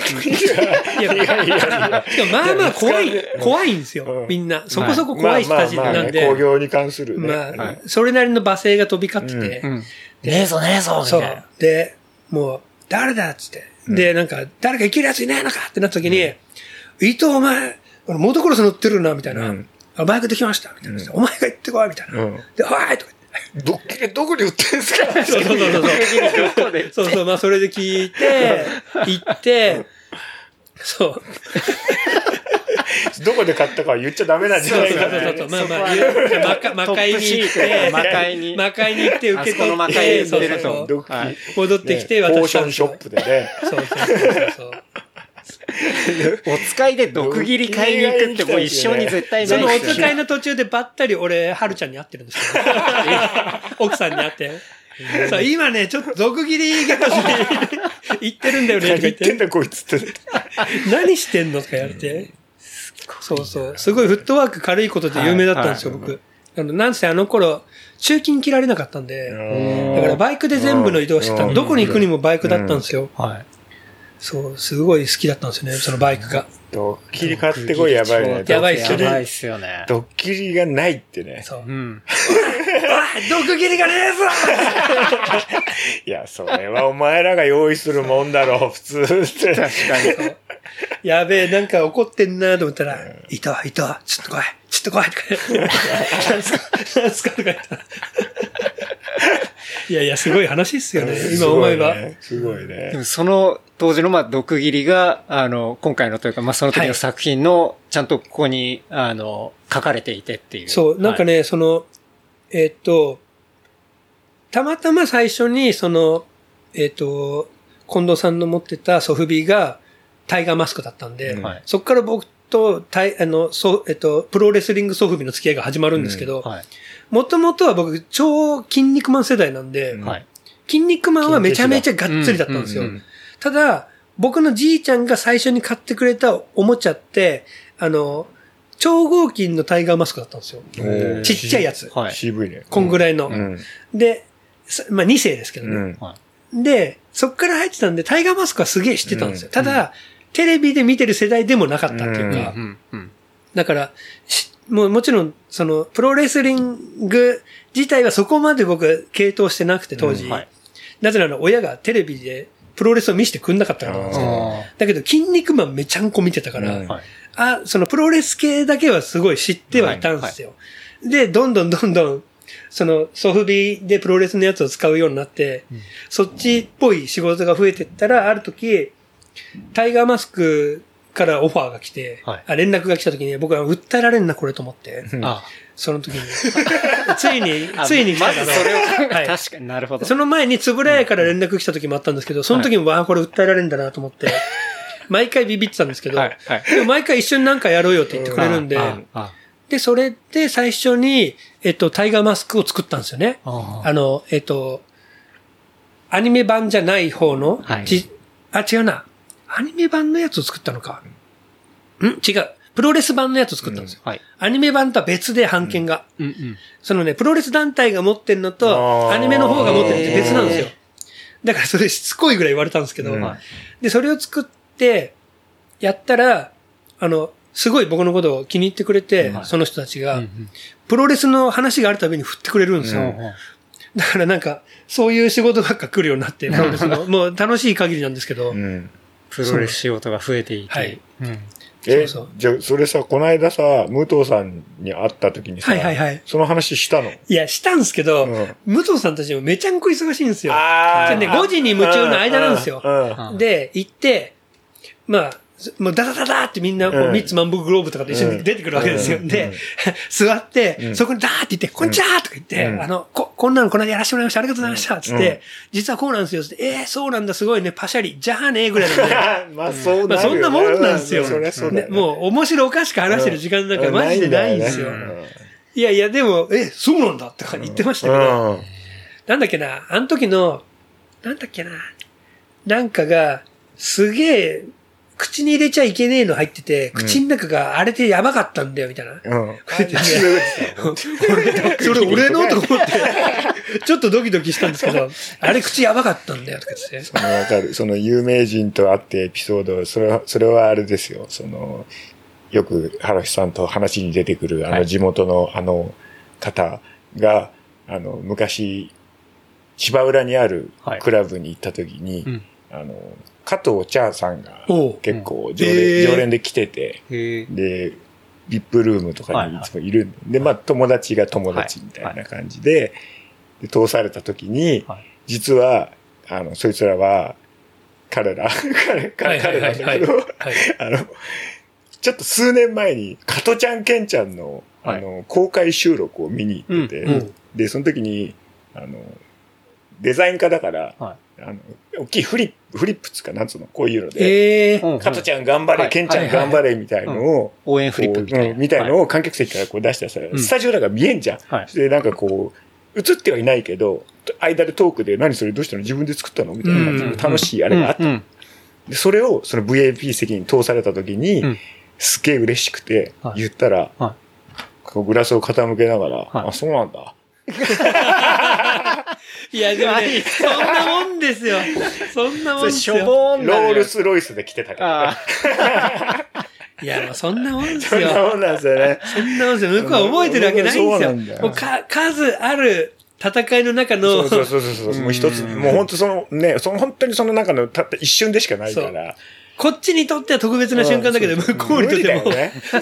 いや、いやいやしかもまあまあ怖い、怖いんですよう、んみんな。そこそこ怖い人たちなんで、工業に関するね。まあはい、それなりの罵声が飛び交っててう、ん。ねえぞねえぞみそたいな。う。で、もう、誰だっつって。で、なんか、誰か生きるやついないのかってなった時に、伊藤お前、俺モトクロス乗ってるな、みたいな。バイクできました、みたいな。お前が行ってこい、みたいな。うんで、おいとかドッキリどこで売ってんすか？そうそうそうそう。どこでそうそう、まあそれで聞いて、行って、そう。どこで買ったかは言っちゃダメなんじゃないそうそう。そうそう。まあまあ、そこは言う魔界に行ってト、魔界に魔界に行って受け取って、界に出るとそうそう戻ってきてねポーションショッ。プでね。そうそうそうそう。お使いで毒切り買いに行くってもう一生に絶対そのおないですよ使いの途中でばったり俺、はるちゃんに会ってるんですけど。奥さんに会って。そう、今ね、ちょっと毒切りゲットしに行ってるんだよね、とか言って。何言ってんだこいつって。何してんのとか言われて。そうそう。すごいフットワーク軽いことで有名だったんですよ、はい僕。あの、なんせあの頃、中勤切られなかったんで、だからバイクで全部の移動してたうんどこに行くにもバイクだったんですよ。はい。そう、すごい好きだったんですよね、そのバイクが。ドッキリ買ってこいやばいね。やばいっすよねやばいっすよね。ドッキリがないってね。そう。うん。おい毒切りがねえぞ いや、それはお前らが用意するもんだろう、普通って。確かに。やべえ、なんか怒ってんなと思ったら、いたわ、いたわ、ちょっと来い、ちょっと来いとか言って。なんすか、なんすかとか言ったら。いやいや、すごい話っすよね、今思えば。すごいね。すごいね。でもその当時のまあ毒切りが、あの、今回のというか、まあその時の作品の、ちゃんとここに、あの、書かれていてっていう。そう、なんかね、その、えっと、たまたま最初に、その、えっと、近藤さんの持ってたソフビがタイガーマスクだったんで、うんはいそこから僕とタイ、あの、そう、えっと、プロレスリングソフビの付き合いが始まるんですけど、はい。もともとは僕、超筋肉マン世代なんで、うんはい。筋肉マンはめちゃめちゃがっつりだったんですよ。うんうんうんただ、僕のじいちゃんが最初に買ってくれたおもちゃって、あの、超合金のタイガーマスクだったんですよ。ちっちゃいやつ。はい。渋いね。こんぐらいの。うん。で、さまあ2世ですけどね。で、そっから入ってたんで、タイガーマスクはすげえ知ってたんですよ。うんただ、テレビで見てる世代でもなかったっていうか。だから、しもうもちろん、その、プロレスリング自体はそこまで僕は系統してなくて、当時。うんはいなぜなら親がテレビでプロレスを見せてくんなかったからなんですよ。あだけど、筋肉マンめちゃんこ見てたから、うんーはい。あ、そのプロレス系だけはすごい知ってはいたんですよ。で、どんどんどんどん、そのソフビでプロレスのやつを使うようになって、そっちっぽい仕事が増えてったら、ある時、タイガーマスクからオファーが来て、はいあ連絡が来た時に僕は訴えられんな、これと思って、あ、その時に。ついに、あついに来たから。まずそれを、はい確かになるほど。その前に、つぶらやから連絡来た時もあったんですけど、その時も、わあ、これ訴えられるんだなと思って、毎回ビビってたんですけど、はい。はい。でも毎回一緒になんかやろうよって言ってくれるんで、で、それで最初に、えっと、タイガーマスクを作ったんですよね。ああの、えっと、アニメ版じゃない方の、はいじあ、違うな。アニメ版のやつを作ったのか？ん違う。プロレス版のやつを作ったんですよ。はい。アニメ版とは別で版権が。うんうん。そのね、プロレス団体が持ってるのと、アニメの方が持ってるって別なんですよ。だからそれしつこいぐらい言われたんですけど、うんはい。で、それを作って、やったら、あの、すごい僕のことを気に入ってくれて、はいその人たちが、うんうんプロレスの話があるたびに振ってくれるんですよ。うんだからなんか、そういう仕事ばっか来るようになって、プロレスの。もう楽しい限りなんですけど、うん。プロレス仕事が増えていて。はい。うん。えそうそう、じゃあ、それさ、この間さ、武藤さんに会った時にさ、はいはいはい。その話したの？いや、したんですけど、うん。武藤さんたちもめちゃんこ忙しいんですよ。あでね5時に夢中の間なんですよ。で、行って、まあ、もうダダダダってみんな、こううんミッツマンブグローブとかと一緒に出てくるわけですよ。うんで、う ん座って、うんそこにダーって言って、こんにちはとか言って、うんあの、こ、こんなのこの間やらせてもらいました。ありがとうございました。つって、うん実はこうなんですよ。えー、そうなんだ、すごいね、パシャリ。じゃあね、ぐらいなんで。まあ、そうまあ、そんなもんなんですよ。もう、面白おかしく話してる時間なんかマジでないんですよ。ないやいや、でも、え、そうなんだとか言ってましたけど、うんなんだっけな、あの時の、なんだっけな、なんかが、すげえ、口に入れちゃいけねえの入ってて、口の中が荒れてやばかったんだよ、みたいな。うん。俺、それ俺のと思って、ちょっとドキドキしたんですけど、あれ口やばかったんだよ、とか言って。そのわかる。その有名人と会ってエピソード、それは、それはあれですよ。その、よく原さんと話に出てくる、あのはい地元のあの方が、あの、昔、芝浦にあるはいクラブに行った時に、うんあの、加藤茶さんが結構常連,、へー。常連で来てて。で、ビップルームとかにいつもいるんで、で、まあ友達が友達みたいな感じで、で通された時に、はい。実は、あの、そいつらは、彼ら、彼彼彼なんだけど、はい。あの、ちょっと数年前に、加トちゃんケンちゃんの、はい。あの、公開収録を見に行ってて、うんうん。で、その時に、あの、デザイン科だから、はあの、大きいフリップ、フリップつうか、なんつうの、こういうので、ええうん。うん加トちゃん頑張れ、はい。ケンちゃん頑張れ、みたいのを、応援フリップみたいな。みたいのはを観客席からこう出してさ、ん。スタジオだから見えんじゃん。はい。で、なんかこう、映ってはいないけど、間でトークで何それどうしたの自分で作ったのみたいな感じうん。で楽しいあれがあった。うん。うん。で、それをその VAP 席に通された時に、うん。すっげえ嬉しくては、い。言ったら、はこうグラスを傾けながら、はい。あ、そうなんだ。いや、でもね、そんなもんですよ。そんなもんですよ。ぼーんなロールスロイスで来てたから。いや、もうそんなもんですそんなよ。もんなんですよね。そんなもんですよ。向こうは覚えてるわけないんですよ。もうか、数ある戦いの中の、そうそうそうそうそう。もう一つ、もう本当そのね、その本当にその中のたった一瞬でしかないから。こっちにとっては特別な瞬間だけど、向こうにとっても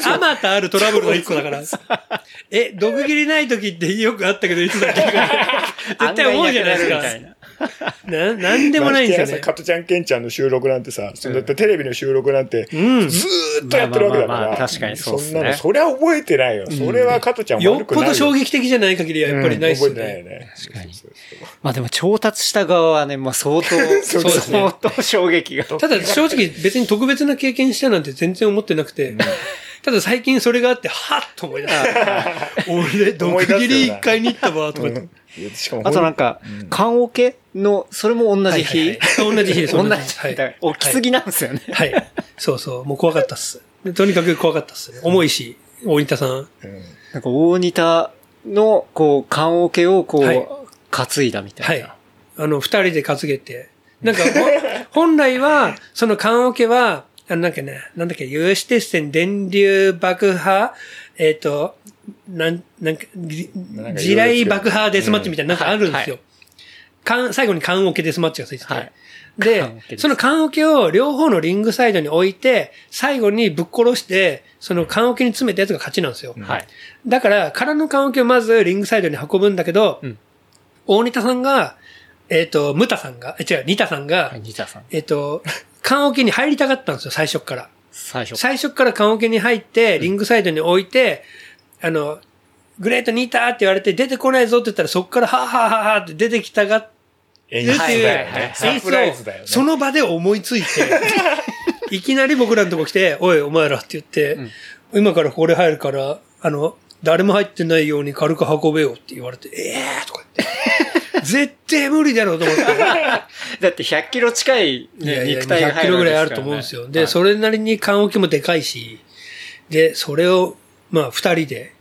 あまたあるトラブルの一個だから。え、毒切りない時ってよくあったけど、いつだっけ？絶対思うじゃないですか なくなんでもないんですよねましてやさ。加トちゃんケンちゃんの収録なんてさ、そのだってテレビの収録なんて、うん。ずーっとやってるわけだから。まあまあまあ確かにそうっすねそんなの、そりゃ覚えてないよ。それは加トちゃんよっ悪くないぽど衝撃的じゃない限りはやっぱりないっすようん覚えてないね。よね。確かにまあでも調達した側はね、まあ相当、そうですね相当衝撃が。ただ正直別に特別な経験したなんて全然思ってなくて、ただ最近それがあって、はっと思い出した。俺、毒切り一回に行ったわ、とかって。うんいやしかもあとなんか、缶オケの、それも同じ日。はいはいはい同じ日です同じ同じ日起きすぎなんですよね。はい。そうそう。もう怖かったっす。でとにかく怖かったっすね。重いし、大仁田さん。うんなんか大仁田の、こう、缶オケをこう、はい担いだみたはいいな。。あの、二人で担げて。なんか、ほ 本来は、その棺桶は、なんかね、なんだっけ、有刺鉄線電流爆破、えっ、と、なん、なんか、地雷爆破デスマッチみたいな、なんかあるんですよ。は缶最後に缶桶デスマッチがついてて。はいでその缶桶を両方のリングサイドに置いて、最後にぶっ殺して、その缶桶に詰めたやつが勝ちなんですよ。はい。だから、空の缶桶をまずリングサイドに運ぶんだけど、うん大仁田さんが、えっ、と、ムタさんが、え、違う、ニタさんが、はい、ニタさん。えっ、と、缶桶に入りたかったんですよ、最初から。最初。最初から缶桶に入って、リングサイドに置いて、あの、グレートニターって言われて出てこないぞって言ったらそこからはぁはぁはぁはぁって出てきたがって演いう。サプライズだよその場で思いついて、いきなり僕らのとこ来て、おい、お前らって言って、今からこれ入るから、あの、誰も入ってないように軽く運べよって言われて、ええーとか言って、絶対無理だろうと思って。だって100キロ近い、肉体が100るわけですからねロぐらいあると思うんですよ。で、はいそれなりに缶置きもでかいし、で、それを、まあ、二人で、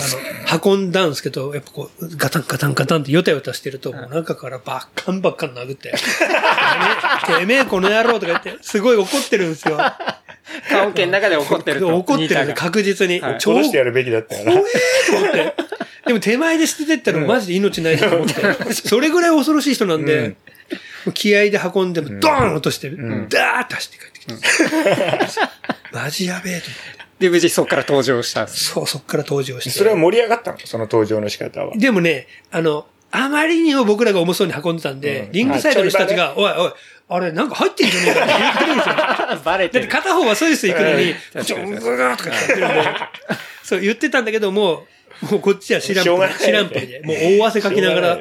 あの、運んだんですけど、やっぱこう、ガタンガタンガタンってヨタヨタしてると、もう中からバッカンバッカン殴って、てめえこの野郎とか言って、すごい怒ってるんですよ。棺桶の中で怒ってると。怒ってるんで確実に。はい超殺してやるべきだったよな。怖えと思って。でも手前で捨ててったらマジで命ないと思って。それぐらい恐ろしい人なんで、気合で運んでもドーン落としてダーッと走って帰ってきて。マジやべえと思って。で、無事そこから登場した。そう、そっから登場して。それは盛り上がったの？その登場の仕方は。でもね、あの、あまりにも僕らが重そうに運んでたんで、うんリングサイドの人たちが、おいおい、あれなんか入ってんじゃねえかって言ってるんですよ。だってバレてる。片方はスイスイ行くのに、うんちょんぐがーとか言ってるんで、そう言ってたんだけども、もうこっちは知らんぷりしょうがない知らんぷりで、もう大汗かきながら。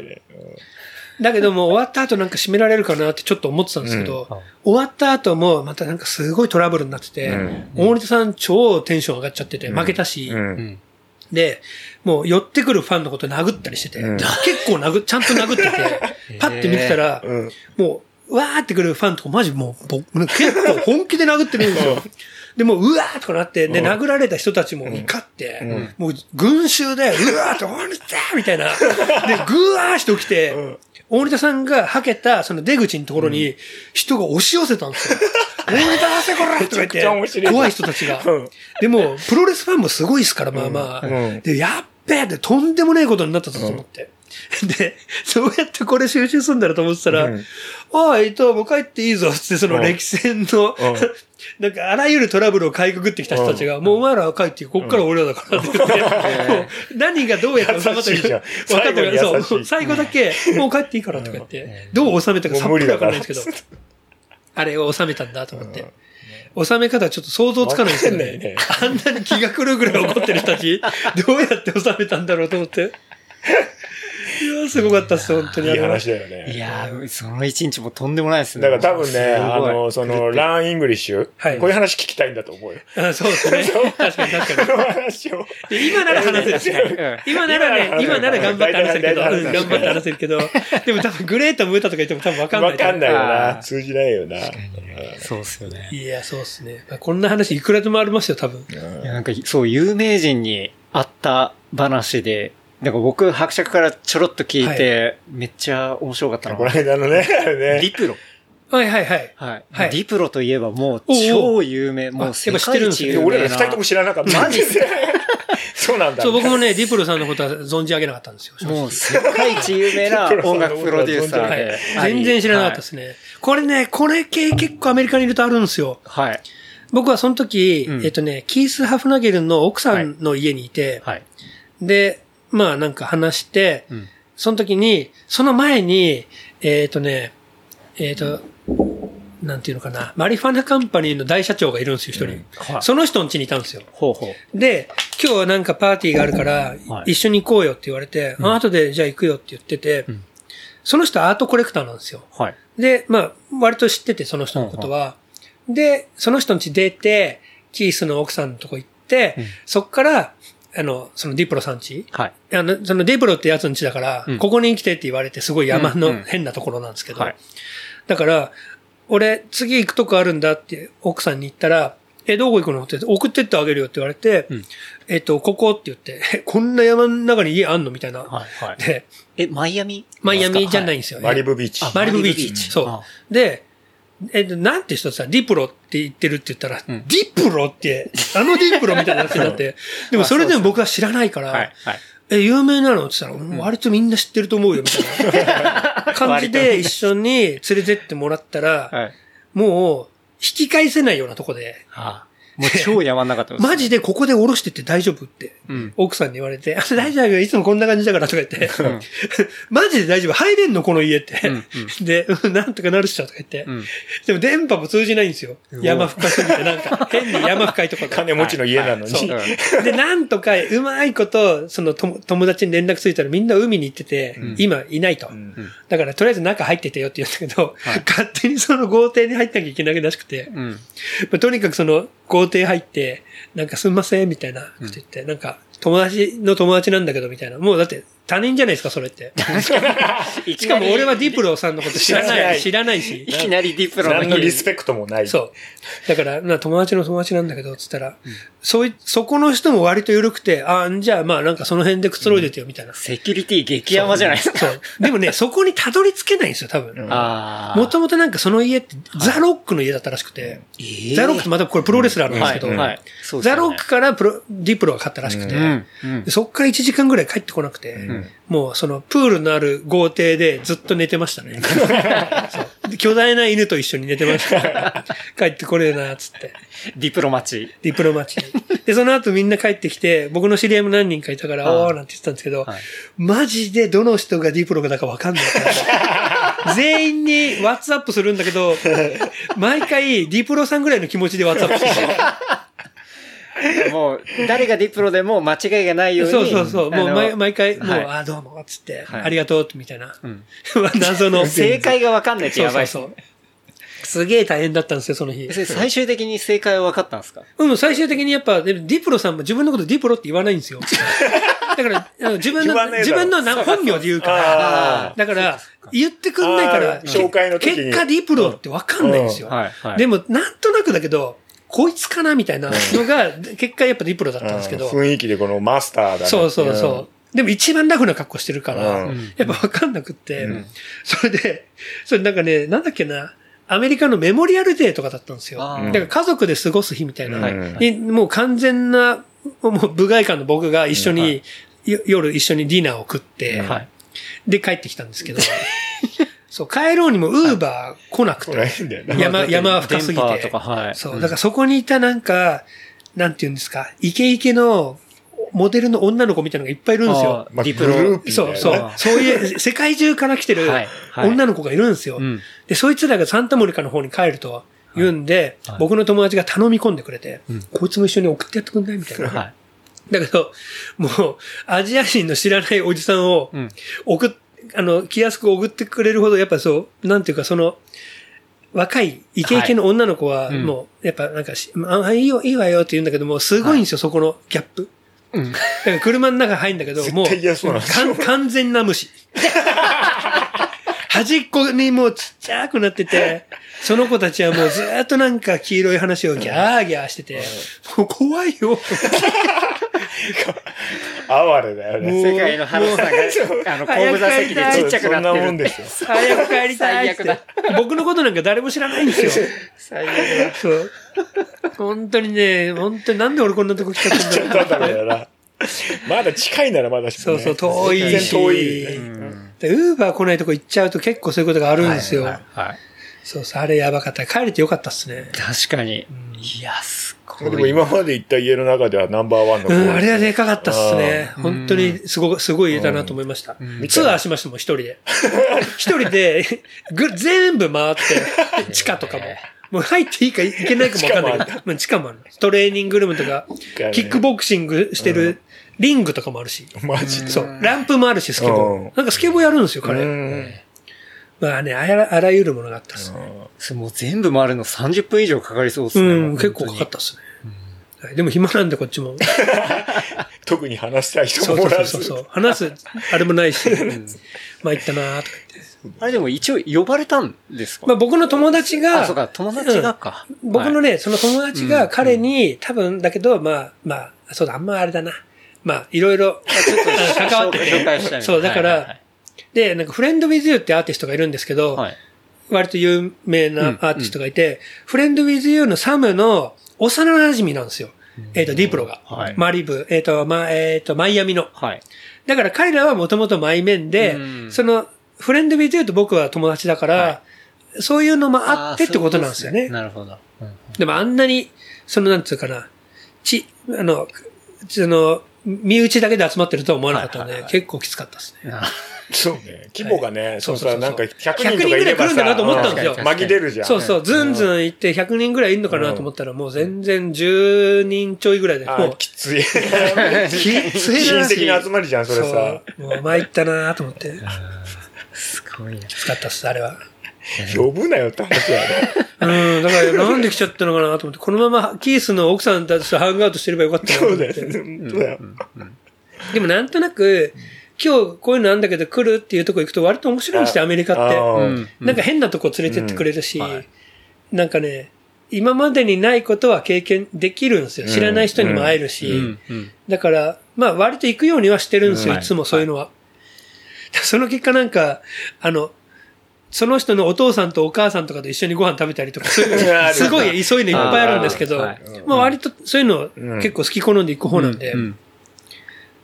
だけどもう終わった後なんか締められるかなってちょっと思ってたんですけど、終わった後もまたなんかすごいトラブルになってて、うん。大森田さん超テンション上がっちゃってて、負けたし、うん。うん。で、もう寄ってくるファンのこと殴ったりしてて、うん。結構殴っ、ちゃんと殴ってて、パッて見てたら、うん。もうわーってくるファンとかマジもう、僕、結構本気で殴ってるんですよ。で、もう、うわーとかなって、で、殴られた人たちも怒って、もう、群衆で、うわーって、大仁田みたいな。で、ぐわーして起きて、大仁田さんがはけた、その出口のところに、人が押し寄せたんですよ。大仁田出せこらとか言って、怖い人たちがうん。でも、プロレスファンもすごいですから、まあまあ。うんで、やっべえって、とんでもないことになったぞと思って。で、そうやってこれ収集すんだろうと思ってたら、うん。おい、伊藤、もう帰っていいぞ、つって、その歴戦の、うん。なんか、あらゆるトラブルをかいくぐってきた人たちが、もうお前らは帰ってこっから俺らだからって言って、何がどうやって収まって優しいじゃん。る分かったから、う、最後だけ、もう帰っていいからとか言って、どう収めたかさっぱりわかんないんですけど、あれを収めたんだと思って。収め方ちょっと想像つかないですけどね。ね。あんなに気が狂うぐらい怒ってる人たち、どうやって収めたんだろうと思って。いや、すごかったっす、本当に。いい話だよね。いやー、その一日もとんでもないですね。だから多分ね、あの、その、 Learn English、はいこういう話聞きたいんだと思うよ。あそうですね。確かに確かにこ。の話を。で今なら話せる。今ならね、今なら頑張って話せるけど、頑張って話せるけど、でも多分グレートムータとか言っても多分わかんない。わかんないよあな。ー通じないよな。そうっすよね。いや、そうですね。まあこんな話いくらでもありますよ、多分。いやなんか、そう、有名人に会った話で、なんか僕、伯爵からちょろっと聞いて、めっちゃ面白かったのこのが、間のね、あれね。ディプロ。はいはいはい。はい。はいディプロといえばもう超有名、もう世あやっぱ知ってるんですね界一有名な。俺ら二人とも知らなかった。マジで？そうなんだ。そう、僕もね、ディプロさんのことは存じ上げなかったんですよ。もう世界一有名な 音楽プロデューサーはいで。全然知らなかったですね。これね、これ系結構アメリカにいるとあるんですよ。はい。はい。僕はその時、うんえっとね、キース・ハフナゲルの奥さんの家にいて、はい。で、まあなんか話して、うんその時に、その前に、えっ、とね、えっ、と、なんていうのかな、マリファナカンパニーの大社長がいるんですよ、一人。はいその人ん家にいたんですよ。ほうほう。で、今日はなんかパーティーがあるから、はい一緒に行こうよって言われて、あ後でじゃあ行くよって言ってて、んその人アートコレクターなんですよ。はい。で、まあ、割と知ってて、その人のことは。で、その人の家出て、キースの奥さんのとこ行って、うんそっから、あの、そのディプロさん家？はい。あの、そのディプロってやつの家だから、うんここに来てって言われて、すごい山の変なところなんですけど、はいだから、俺、次行くとこあるんだって奥さんに言ったら、え、どこ行くの？って送ってってあげるよって言われて、うんえっと、ここって言って、えこんな山の中に家あんの？みたいな。はい。はい。で、え、マイアミ？マイアミじゃないんい。ですよ、マリブビーチ。あマリブビーチ。マリブビーチそうあ。で、えっと、なんて人さ、ディプロって言ってるって言ったら、うん。ディプロって、あのディプロみたいな話になって、でもそれでも僕は知らないから、はい。はい。え、有名なのって言ったら、うん。割とみんな知ってると思うよ、みたいな。感じで一緒に連れてってもらったら、はい。もう、引き返せないようなとこで、あもう超山んなかったです。マジでここで降ろしてって大丈夫って、うん。奥さんに言われて、あ大丈夫よ、いつもこんな感じだからとか言って、ん マジで大丈夫、入れんのこの家って。うんで、うんなんとかなるっしょとか言って、うん。でも電波も通じないんですよ。山深すぎて、なんか、変に山深いところ金持ちの家なのに。で、なんとか、うまいこと、その友友達に連絡ついたらみんな海に行ってて、今いないと。んだから、とりあえず中入っててよって言うんだけど、勝手にその豪邸に入ってなきゃいけないらしくて、うん。まあとにかくその校庭入って、なんかすんません、みたいなこと言って、なんか、友達の友達なんだけど、みたいな。もうだって、他人じゃないですか、それって。しかも俺はディプロさんのこと知らない、知らないしい。きなりディプロの何のリスペクトもない。そう。だから、な友達の友達なんだけど、つったら、そうい、そこの人も割と緩くて、あじゃあまあなんかその辺でくつろいでてよ、みたいな。セキュリティ激山じゃないですか。そう。でもね、そこにたどり着けないんですよ、多分。ああ。もともとなんかその家って、ザ・ロックの家だったらしくて、えーザ・ロックってまたこれプロレスラーなんですけど、はい。はい。ザ・ロックからプロ、ディプロが勝ったらしくて、うん。うんでそっから1時間ぐらい帰ってこなくて、もうそのプールのある豪邸でずっと寝てましたね。巨大な犬と一緒に寝てました。帰ってこれるな、つって。ディプロマチ。ディプロマチ。で、その後みんな帰ってきて、僕の知り合いも何人かいたから、はいおーなんて言ってたんですけど、はいマジでどの人がディプロだかわかんないから。全員にワッツアップするんだけど、毎回ディプロさんぐらいの気持ちでワッツアップしてる。もう、誰がディプロでも間違いがないように。そうそうそう。もう毎毎回、もう、はいあ、どうも、つって、はいありがとう、みたいな。ん 謎の。正解がわかんないってそうやばいうっすねそそう。すげえ大変だったんですよ、その日。最終的に正解は分かったんですか？うん、最終的にやっぱ、でディプロさんも自分のことディプロって言わないんですよ。だから、自分の、自分のな本名で言うかあら、だから、言ってくんないからあ、ー紹介の時に結果ディプロってわかんないんですよ。はい、はい。でも、なんとなくだけど、こいつかなみたいなのが、結果やっぱディプロだったんですけど、雰囲気でこのマスターだね。そうそうそう。でも一番ラフな格好してるから、うん。やっぱわかんなくって、うん。それで、それなんかね、なんだっけな、アメリカのメモリアルデーとかだったんですよ。あだから家族で過ごす日みたいな。うん。にもう完全な、もう部外観の僕が一緒に、よ夜一緒にディナーを食って、はい。で帰ってきたんですけど、そう、帰ろうにもウーバー来なくて。山、山は深すぎてはい。そう、だからそこにいたなんか、なんて言うんですか、イケイケのモデルの女の子みたいなのがいっぱいいるんですよ。まあディプロ。そう、そう。そういう、世界中から来てる女の子がいるんですよ。うんで、そいつらがサンタモニカの方に帰ると言うんで、はい僕の友達が頼み込んでくれて、うんこいつも一緒に送ってやってくんないみたいな。はい。だけど、もう、アジア人の知らないおじさんをうん。送っ、あの、気安く送ってくれるほど、やっぱそう、なんていうか、その、若い、イケイケの女の子は、もう、やっぱなんかし、あ、いいよ、いいわよって言うんだけども、すごいんですよ、そこのギャップ。うん。だから車の中入るんだけど、もう、完全な無視。端っこにもうちっちゃくなってて、その子たちはもうずーっとなんか黄色い話をギャーギャーしてて、もう怖いよ。哀れだよね。世界の話さんが、あの、後部座席でちっちゃくなそんなもってる。んですよ。早く帰りたいっ最悪て。僕のことなんか誰も知らないんですよ。最悪だ。そう。本当にね、本当になんで俺こんなとこ来ちゃったんだろうだからな。まだ近いならまだしもねそうそう遠いし全然遠い。ウーバー来ないとこ行っちゃうと結構そういうことがあるんですよ。はい。はいそうそう、あれやばかった。帰れてよかったっすね。確かに。いや、す。でも今まで行った家の中ではナンバーワンの子うん、あれはでかかったっすね。うん本当にすごい、すごい家だなと思いました。んツアーしましたもん、一人で。一人で、ぐ、全部回って、地下とかも。もう入っていいかいけないかもわかんないけど。まあ地下もある。トレーニングルームとか、ねキックボクシングしてるリングとかもあるし。マジで。そう。ランプもあるし、スケボうんー。なんかスケボーやるんですよ、う彼。んまあね、あらあらゆるものがあったっすね。もう全部回るの30分以上かかりそうですね。うん、結構かかったっすね。はいでも暇なんでこっちも。特に話したい人そうそうもおらず。そうそう。話す、あれもないし。まあ行ったなーとか言って。あれでも一応呼ばれたんですか？まあ僕の友達が、あ、そうか、友達がか。はい、僕のね、その友達が彼に、多分だけど、まあ、まあ、そうだ、あんまあれだな。まあ、いろいろ、あの関わって紹介したいて。そう、だから、はいはいで、なんか、フレンドウィズユーってアーティストがいるんですけど、割と有名なアーティストがいて、フレンドウィズユーのサムの幼馴染なんですよ。えっ、と、ディプロが。はいマリブ、えっ、と、ま、えっ、と、マイアミの。はい。だから彼らはもともとマイメンで、うんその、フレンドウィズユーと僕は友達だから、はそういうのもあってってことなんですよね。なるほど。うんでもあんなに、そのなんつうかな、ち、あの、その、身内だけで集まってるとは思わなかったので、はいはいはい結構きつかったですね。あそうね。規模がね、そそうそうなんか100 100人とかいればさ、人ぐらい来るんだなと思ったんですよ。う紛れるじゃん。そうそう、ずんずん行って100人ぐらいいるのかなと思ったら、もう全然10人ちょいぐらいで、あもう、きつい。きついな。親戚の集まりじゃん、それそさ。う、もう参ったなと思って、すごいな。きつかったっす、あれは。呼ぶなよって話だよね。うん、だからなんで来ちゃったのかなと思って、このままキースの奥さんたちとハングアウトしてればよかったなとそうだよ。でもなんとなく、今日こういうのあんだけど来るっていうとこ行くと割と面白いんですよ、あアメリカって。なんか変なとこ連れてってくれるし、うん。はい。なんかね、今までにないことは経験できるんですよ。知らない人にも会えるし。うん。うん。だから、まあ割と行くようにはしてるんですよ、うん。いつもそういうのは。その結果なんか、あの、その人のお父さんとお母さんとかと一緒にご飯食べたりとか、そういうすごいそういうのいっぱいあるんですけど、あーはい。まあ割とそういうのうん結構好き好んで行く方なんで、うん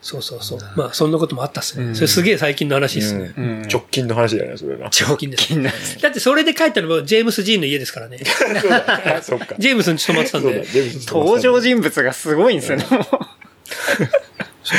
そうそうそう。まあそんなこともあったっすね。うんそれすげえ最近の話ですね。うん直近の話だよね、それな。直近です。気になる。だってそれで帰ったのもジェームス・ジーンの家ですからね。そうだ。そっか。ジェームスに泊まってたんで。。登場人物がすごいんですよね。もうそう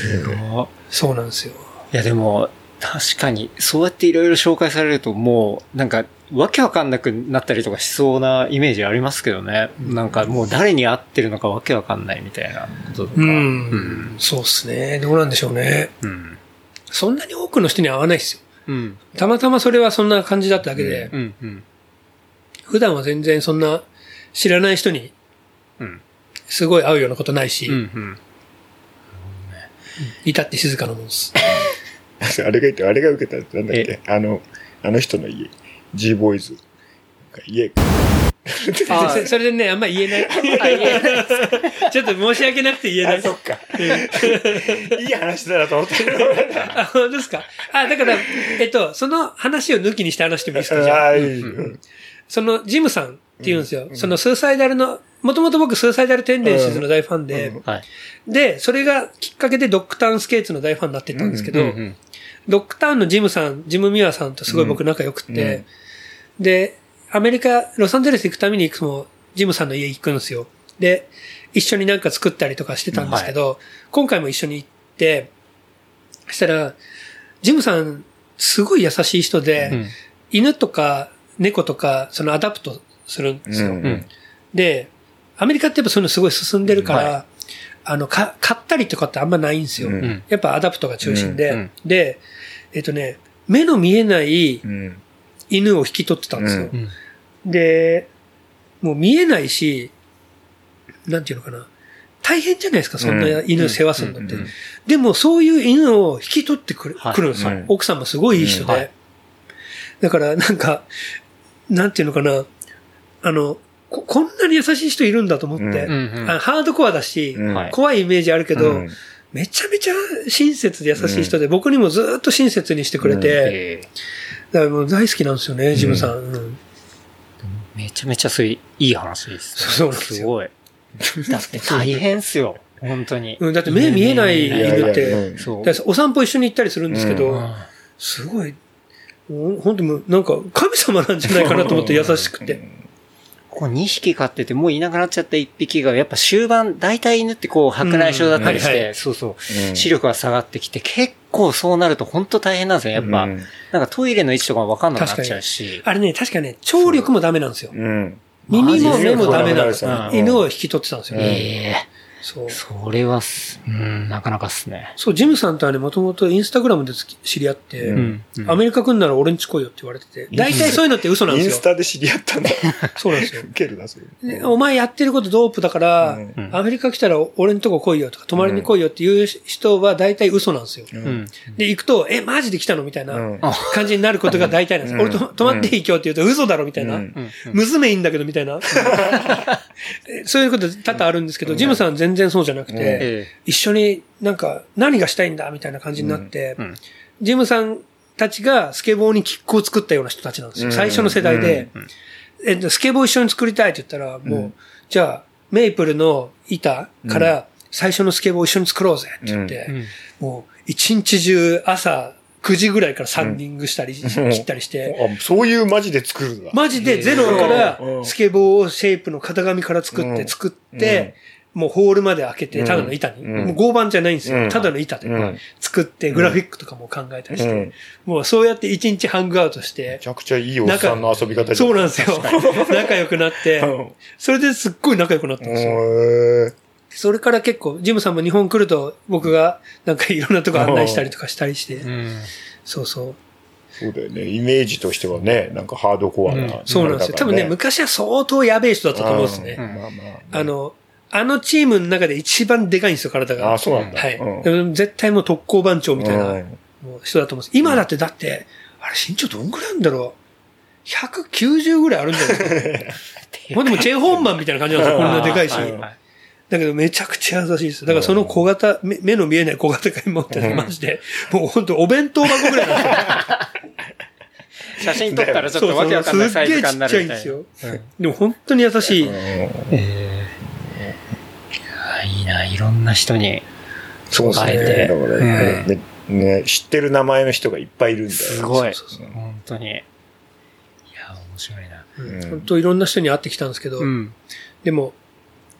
そう。そうなんですよ。いやでも、確かに、そうやっていろいろ紹介されると、もう、なんか、わけわかんなくなったりとかしそうなイメージありますけどね。なんかもう誰に会ってるのかわけわかんないみたいなこととか。うん。うん。そうっすね。どうなんでしょうね。うん。そんなに多くの人に会わないですよ。うん。たまたまそれはそんな感じだっただけで、うん。うん。普段は全然そんな知らない人にうん。すごい会うようなことないし、うん。うん。至って静かなもんです。あれが言って、あれが受けたってなんだっけ？あの、あの人の家。G ボーイズ。家。あそそれでね、あんま言えない。ちょっと申し訳なくて言えない。あ、そっか。いい話だなと思ってる。あ、本当ですか？あ、だから、えっと、その話を抜きにして話してもいいですかじゃああいいうんその、ジムさんって言うんですよ。その、スーサイダルの、もともと僕、スーサイダルテンデンシーズの大ファンで、うんはい。で、それがきっかけでドッグタウンスケーツの大ファンになってったんですけど、うんうんドッグタウンのジムさん、ジムミワさんとすごい僕仲良くって、で、アメリカ、ロサンゼルス行くためにいくつもジムさんの家行くんですよ。で、一緒になんか作ったりとかしてたんですけど、今回も一緒に行って、そしたら、ジムさん、すごい優しい人で、うん。犬とか猫とか、その adopt するんですよ。うんうん。で、アメリカってやっぱそういうのすごい進んでるから、はあの、か、買ったりとかってあんまないんですよ。うん。うん。やっぱ adopt が中心で、うん。うん。で、えっ、とね、目の見えないうん。犬を引き取ってたんですよ。ううん。で、もう見えないし、なんていうのかな。大変じゃないですか、そんな犬世話するのって。うん。うん。でも、そういう犬を引き取ってくる,、はい。くるんですよ、はい。奥さんもすごいいい人で。はい。だから、なんか、なんていうのかな。あの、ここんなに優しい人いるんだと思って。うんうんうんあハードコアだし、怖いイメージあるけど、うんめちゃめちゃ親切で優しい人で、僕にもずっと親切にしてくれて、えだからもう大好きなんですよね、ジムさん。うんーめちゃめちゃそういういい話ですね。そうなんですよすごい。だって大変っすよ。本当に。うんだって目見えない犬って、お散歩一緒に行ったりするんですけど、うんすごい、ほ本当なんか神様なんじゃないかなと思って優しくて。こう2匹飼っててもういなくなっちゃった1匹が、やっぱ終盤、大体犬ってこう白内障だったりして、うんはいはそうそう、うん視力が下がってきて、結構そうなると本当大変なんですよ。やっぱ、うんなんかトイレの位置とかわかんなくなっちゃうし。あれね、確かね、聴力もダメなんですよ。うん。耳も目もダメなんですうんよ。犬を引き取ってたんですよ。ええそう。それはす、うん、なかなかっすね。そう、ジムさんとはね、もともとインスタグラムで知り合って、うんうんアメリカ来んなら俺んち来いよって言われてて、大体そういうのって嘘なんインですよ。スタで知り合ったんだ。そうなんですよ。ウケるな、それ。でお前やってることドープだから、うんうんアメリカ来たら俺んとこ来いよとか、泊まりに来いよっていう人は大体嘘なんですよ。ううんん。で、行くと、え、マジで来たの？みたいなうん感じになることが大体なんです。うん俺と泊まっていい今日って言うと嘘だろみたいな。うんうん。娘いいんだけどみたいな。え そういうこと多々あるんですけど、ジムさん全然そうじゃなくて、え一緒になんか何がしたいんだみたいな感じになって、えうん。ジムさんたちがスケボーにキックを作ったような人たちなんですよ。うん。最初の世代で、うん。えスケボー一緒に作りたいって言ったら、もう、うん。じゃあ、メイプルの板から最初のスケボー一緒に作ろうぜって言って、うん。もう一日中朝9時ぐらいからサンディングしたり、うん。切ったりして、あ、そういうマジで作るんだ。マジでゼロからうん。スケボーをシェイプの型紙から作って、うん。作って、もうホールまで開けて、ただの板に。うんもう合板じゃないんですよ。うんただの板でうん作って、グラフィックとかも考えたりして、うんもうそうやって一日ハングアウトしてめち、ゃくちゃいいおっさんの遊び方そうなんですよ。仲良くなってうん、それですっごい仲良くなったんですよ。へーそれから結構、ジムさんも日本来ると、僕がなんかいろんなとこ案内したりとかしたりして、うん。そうそう。そうだよね。イメージとしてはね、なんかハードコアな。うんそうなんですよ。多分ね、昔は相当やべえ人だったと思うんですね。まあまあ。あの、あのチームの中で一番でかいんですよ、体が。あ、そうなんだ。はい。うんでも絶対もう特攻番長みたいな人だと思うんです。今だって、だって、あれ身長どんぐらいなんだろう ?190 ぐらいあるんじゃないですか。もうでもチェ・ホンマンみたいな感じなんですよ、こんなでかいし。だけどめちゃくちゃ優しいです。だからその小型、目目の見えない小型犬持ってマジで、もう本当お弁当箱ぐらいなんですよ。写真撮ったらちょっとわけわかんないサイズ感になるみたいな。すっげえちっちゃいんですよ。でも本当に優しい。うんええいやいいな、いろんな人に。そうですね。あえてだからね、ね知ってる名前の人がいっぱいいるんだよ。すごい。そうそうそう本当に。いや、面白いな。うん本当いろんな人に会ってきたんですけど、うん。でも、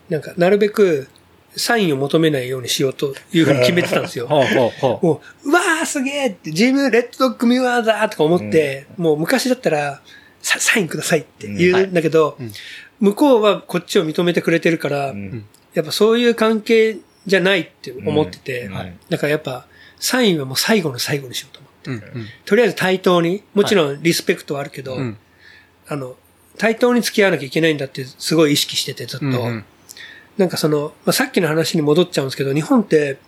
なんか、なるべく、サインを求めないようにしようというふうに決めてたんですよ。ほうほうほもう、うわーすげーって、ジム、レッドドッグミュアーだーとか思って、もう昔だったら、ササインくださいって言うんだけど、うん向こうはこっちを認めてくれてるから、うんやっぱそういう関係じゃないって思ってて、だからやっぱ、サインはもう最後の最後にしようと思って。とりあえず対等に、もちろんリスペクトはあるけど、うん。あの、対等に付き合わなきゃいけないんだってすごい意識しててずっと。なんかその、まあ、さっきの話に戻っちゃうんですけど、日本って、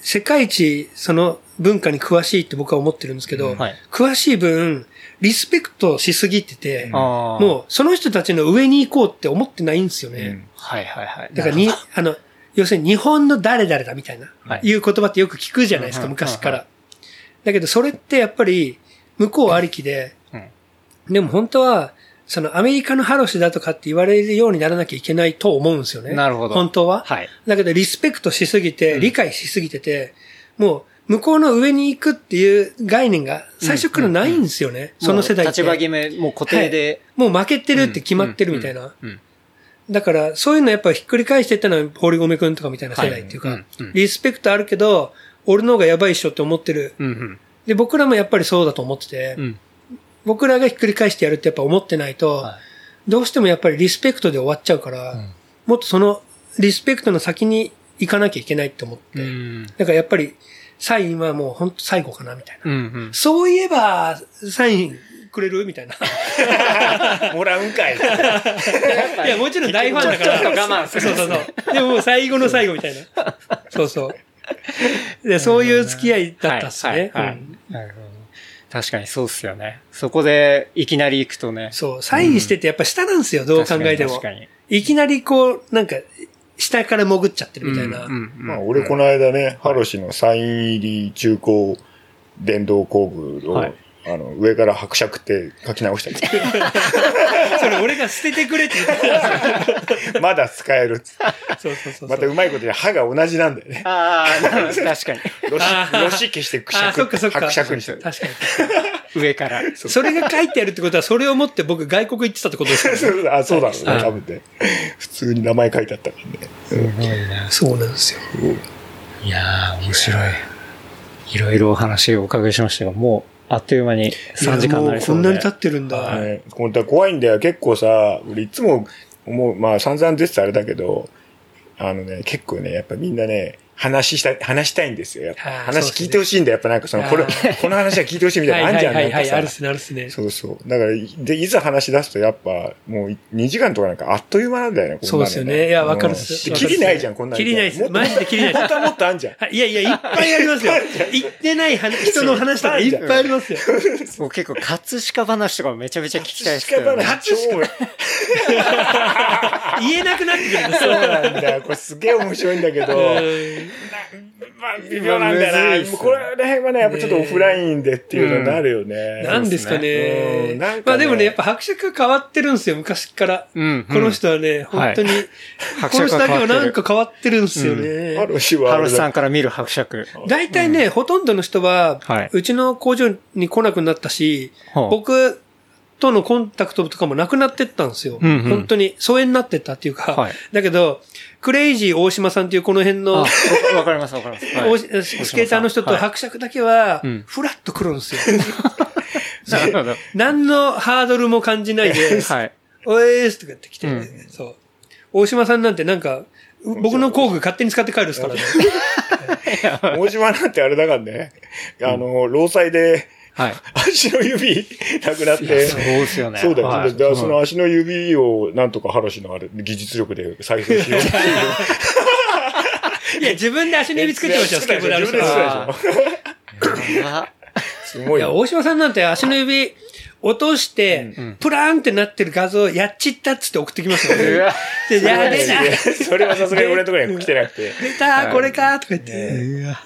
世界一その文化に詳しいって僕は思ってるんですけど、はい。詳しい分、リスペクトしすぎてて。もうその人たちの上に行こうって思ってないんですよね。はいはいはい。だからに、あの、要するに日本の誰々だみたいな、はいい、う言葉ってよく聞くじゃないですか、昔から。だけどそれってやっぱり向こうありきで、うんでも本当は、そのアメリカのハロシだとかって言われるようにならなきゃいけないと思うんですよね。なるほど本当は。はい。だけどリスペクトしすぎて、うん理解しすぎてて、もう向こうの上に行くっていう概念が最初からないんですよね。その世代って。立場決め、もう固定で。もう負けてるって決まってるみたいな。うん。だから、そういうのやっぱひっくり返していったのは、堀米くんとかみたいな世代っていうか、はいうんうんリスペクトあるけど、俺の方がやばいっしょって思ってる。うんうん。で、僕らもやっぱりそうだと思ってて、うん。僕らがひっくり返してやるってやっぱ思ってないと、はどうしてもやっぱりリスペクトで終わっちゃうから、んもっとそのリスペクトの先に行かなきゃいけないって思って、うん。だからやっぱり、サインはもう本当最後かな、みたいな。うんうん。そういえば、サインくれるみたいな。もらうんかい。いや、もちろん大ファンだから。ちょっと我慢するそうそうそう。でももう最後の最後みたいな。そうそう。で、そういう付き合いだったっすね。はいはい。確かにそうっすよね。そこでいきなり行くとね。そう、サインしててやっぱ下なんですよ、どう考えても確。かに。いきなりこう、なんか、下から潜っちゃってるみたいな。まあ、俺この間ね、ハロシのサイン入り中古電動工具を、はいあの、上から伯爵って書き直したけ それ俺が捨ててくれって言ってど、まだ使えるっつ。そうそうそう。またうまいことで歯が同じなんだよね。ああ、なるほど 確かに。ロシロシ消して。伯爵にしてる。確かに。上から。それが書いてあるってことは、それを持って僕外国行ってたってことですよね。そうあ、そうだろうね、はい多分ね。普通に名前書いてあったからね。すごいな。そうなんですよ。いやー、面白い。いろいろお話をお伺いしましたが、もう、あっという間に3時間になりそうで。いやもうこんなに経ってるんだ。はい。本当は怖いんだよ。結構さ、俺いつも思う、まあ散々出てたあれだけど、あのね、結構ね、やっぱみんなね、話したい、話したいんですよ。やっぱ話聞いてほしいんだよ。やっぱなんかその、これこの話は聞いてほしいみたいなのあんじゃん。はいはいはい、なんかさあるっすね、あるっすね。そうそう。だから、で、いざ話し出すとやっぱ、もう2時間とかなんかあっという間なんだよね、こんなのそうですよねいやわかるっす切りないじゃん、こんなの切りないっすマジで切りないっす本当はもっとあんじゃん。はいいやいや、いっぱいありますよ。言ってない話人の話とかいっぱいありますよ。もう結構、葛飾話とかもめちゃめちゃ聞きたいですけど、ね。話超 言えなくなってくるそう。よ。なんだよ。これすげえ面白いんだけど、うん。まあ、微妙なんだよな。これら辺はね、やっぱちょっとオフラインでっていうのになるよね。なんですかうね。ん。なんかね。まあでもね、やっぱ伯爵が変わってるんですよ、昔から。うんこの人はね、本当に、伯この人だけは爵が変わってるなんか変わってるんですよハね。ロシはハロシさんから見る伯爵。大体ね、ほとんどの人ははい。うちの工場に来なくなったし、はあ僕とのコンタクトとかもなくなってったんですよ。うんうん本当に疎遠になってったっていうか、はいだけど、クレイジー大島さんっていうこの辺あ、の、わわかりますわかります。はいおスケーターの人とはい伯爵だけはうん、フラッと来るんですよ。何のハードルも感じないで、はい。おえーすとか言って来て、うんそう。大島さんなんてなんか、う僕の工具勝手に使って帰るっすからね。大島なんてあれだからね、あの、労災ではい。足の指なくなって、そうですよね。そうだよ。はいだからその足の指をなんとかハロシのあれ、技術力で再生しようっていう。いや、自分で足の指作ってましたよ、スケボーである人自分で作は。ったでしょやばすごいいや、よ。大島さんなんて足の指落として、うんプラーンってなってる画像やっちったっつって送ってきますよね。やべえいやな。それはさすがに俺のところには来てなくて。出たこれかとか言って、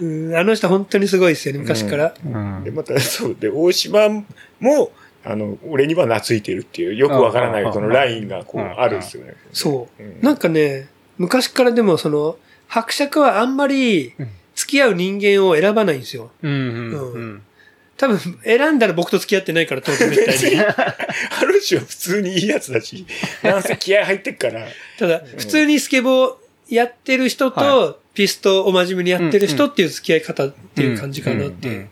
うんあの人本当にすごいですよね、昔から。うんで、また、そう。で、大島も、あの、俺には懐いてるっていう、よくわからないうんこのラインがこう、うんあるんですよね。そう。うんなんかね、昔からでもその、伯爵はあんまりうん付き合う人間を選ばないんですよ。うんうんうん。多分、選んだら僕と付き合ってないから、当然絶対に。ハロシは普通にいいやつだし、なんせ気合入ってっから、ただ、普通にスケボーやってる人はと、ピストを真面目にやってる人っていう付き合い方っていう感じかなっていう。ん。んん。